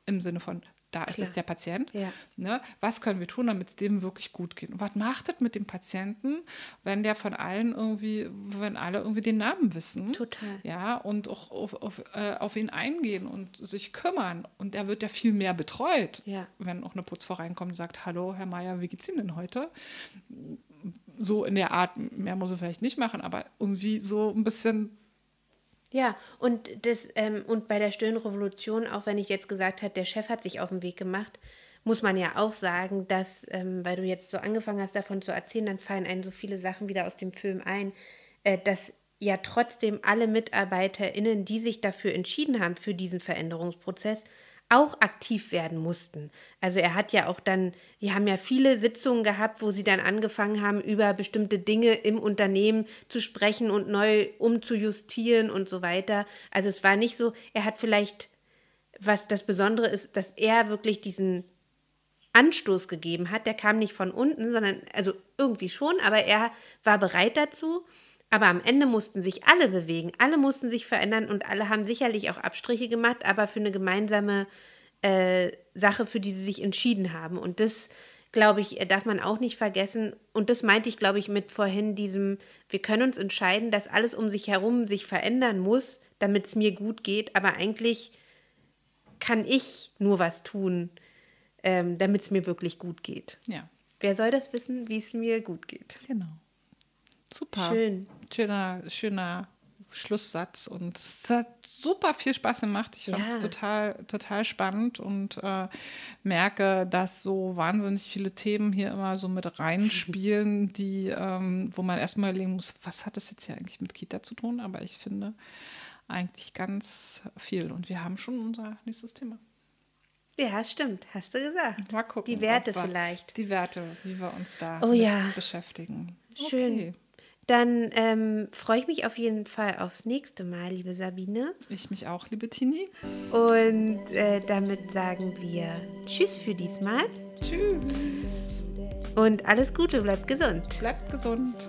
Im Sinne von, da ist Klar. es der Patient. Ja. Ne? Was können wir tun, damit es dem wirklich gut geht? Und was macht das mit dem Patienten, wenn der von allen irgendwie, wenn alle irgendwie den Namen wissen? Total. Ja, und auch auf, auf, äh, auf ihn eingehen und sich kümmern. Und er wird ja viel mehr betreut, Ja. wenn auch eine Putzfrau reinkommt und sagt, hallo, Herr Meier, wie geht's Ihnen denn heute? So in der Art, mehr muss er vielleicht nicht machen, aber irgendwie so ein bisschen Ja, und, das, ähm, und bei der stillen Revolution, auch wenn ich jetzt gesagt habe, der Chef hat sich auf den Weg gemacht, muss man ja auch sagen, dass, ähm, weil du jetzt so angefangen hast, davon zu erzählen, dann fallen einem so viele Sachen wieder aus dem Film ein, äh, dass ja trotzdem alle MitarbeiterInnen, die sich dafür entschieden haben, für diesen Veränderungsprozess, auch aktiv werden mussten. Also er hat ja auch dann, die haben ja viele Sitzungen gehabt, wo sie dann angefangen haben, über bestimmte Dinge im Unternehmen zu sprechen und neu umzujustieren und so weiter. Also es war nicht so, er hat vielleicht, was das Besondere ist, dass er wirklich diesen Anstoß gegeben hat. Der kam nicht von unten, sondern, also irgendwie schon, aber er war bereit dazu. Aber am Ende mussten sich alle bewegen, alle mussten sich verändern und alle haben sicherlich auch Abstriche gemacht, aber für eine gemeinsame äh, Sache, für die sie sich entschieden haben. Und das, glaube ich, darf man auch nicht vergessen. Und das meinte ich, glaube ich, mit vorhin diesem, wir können uns entscheiden, dass alles um sich herum sich verändern muss, damit es mir gut geht. Aber eigentlich kann ich nur was tun, ähm, damit es mir wirklich gut geht. Ja. Wer soll das wissen, wie es mir gut geht? Genau. Super. Schön. Schöner, schöner Schlusssatz und es hat super viel Spaß gemacht. Ich fand es Ja. total, total spannend und äh, merke, dass so wahnsinnig viele Themen hier immer so mit reinspielen, die, ähm, wo man erstmal überlegen muss, was hat das jetzt hier eigentlich mit Kita zu tun? Aber ich finde eigentlich ganz viel und wir haben schon unser nächstes Thema. Ja, stimmt, hast du gesagt. Mal gucken. Die Werte wir- vielleicht. Die Werte, wie wir uns da Oh ja. beschäftigen. Schön. Okay. Dann ähm, freue ich mich auf jeden Fall aufs nächste Mal, liebe Sabine. Ich mich auch, liebe Tini. Und äh, damit sagen wir Tschüss für diesmal Tschüss. und alles Gute, bleibt gesund. Bleibt gesund.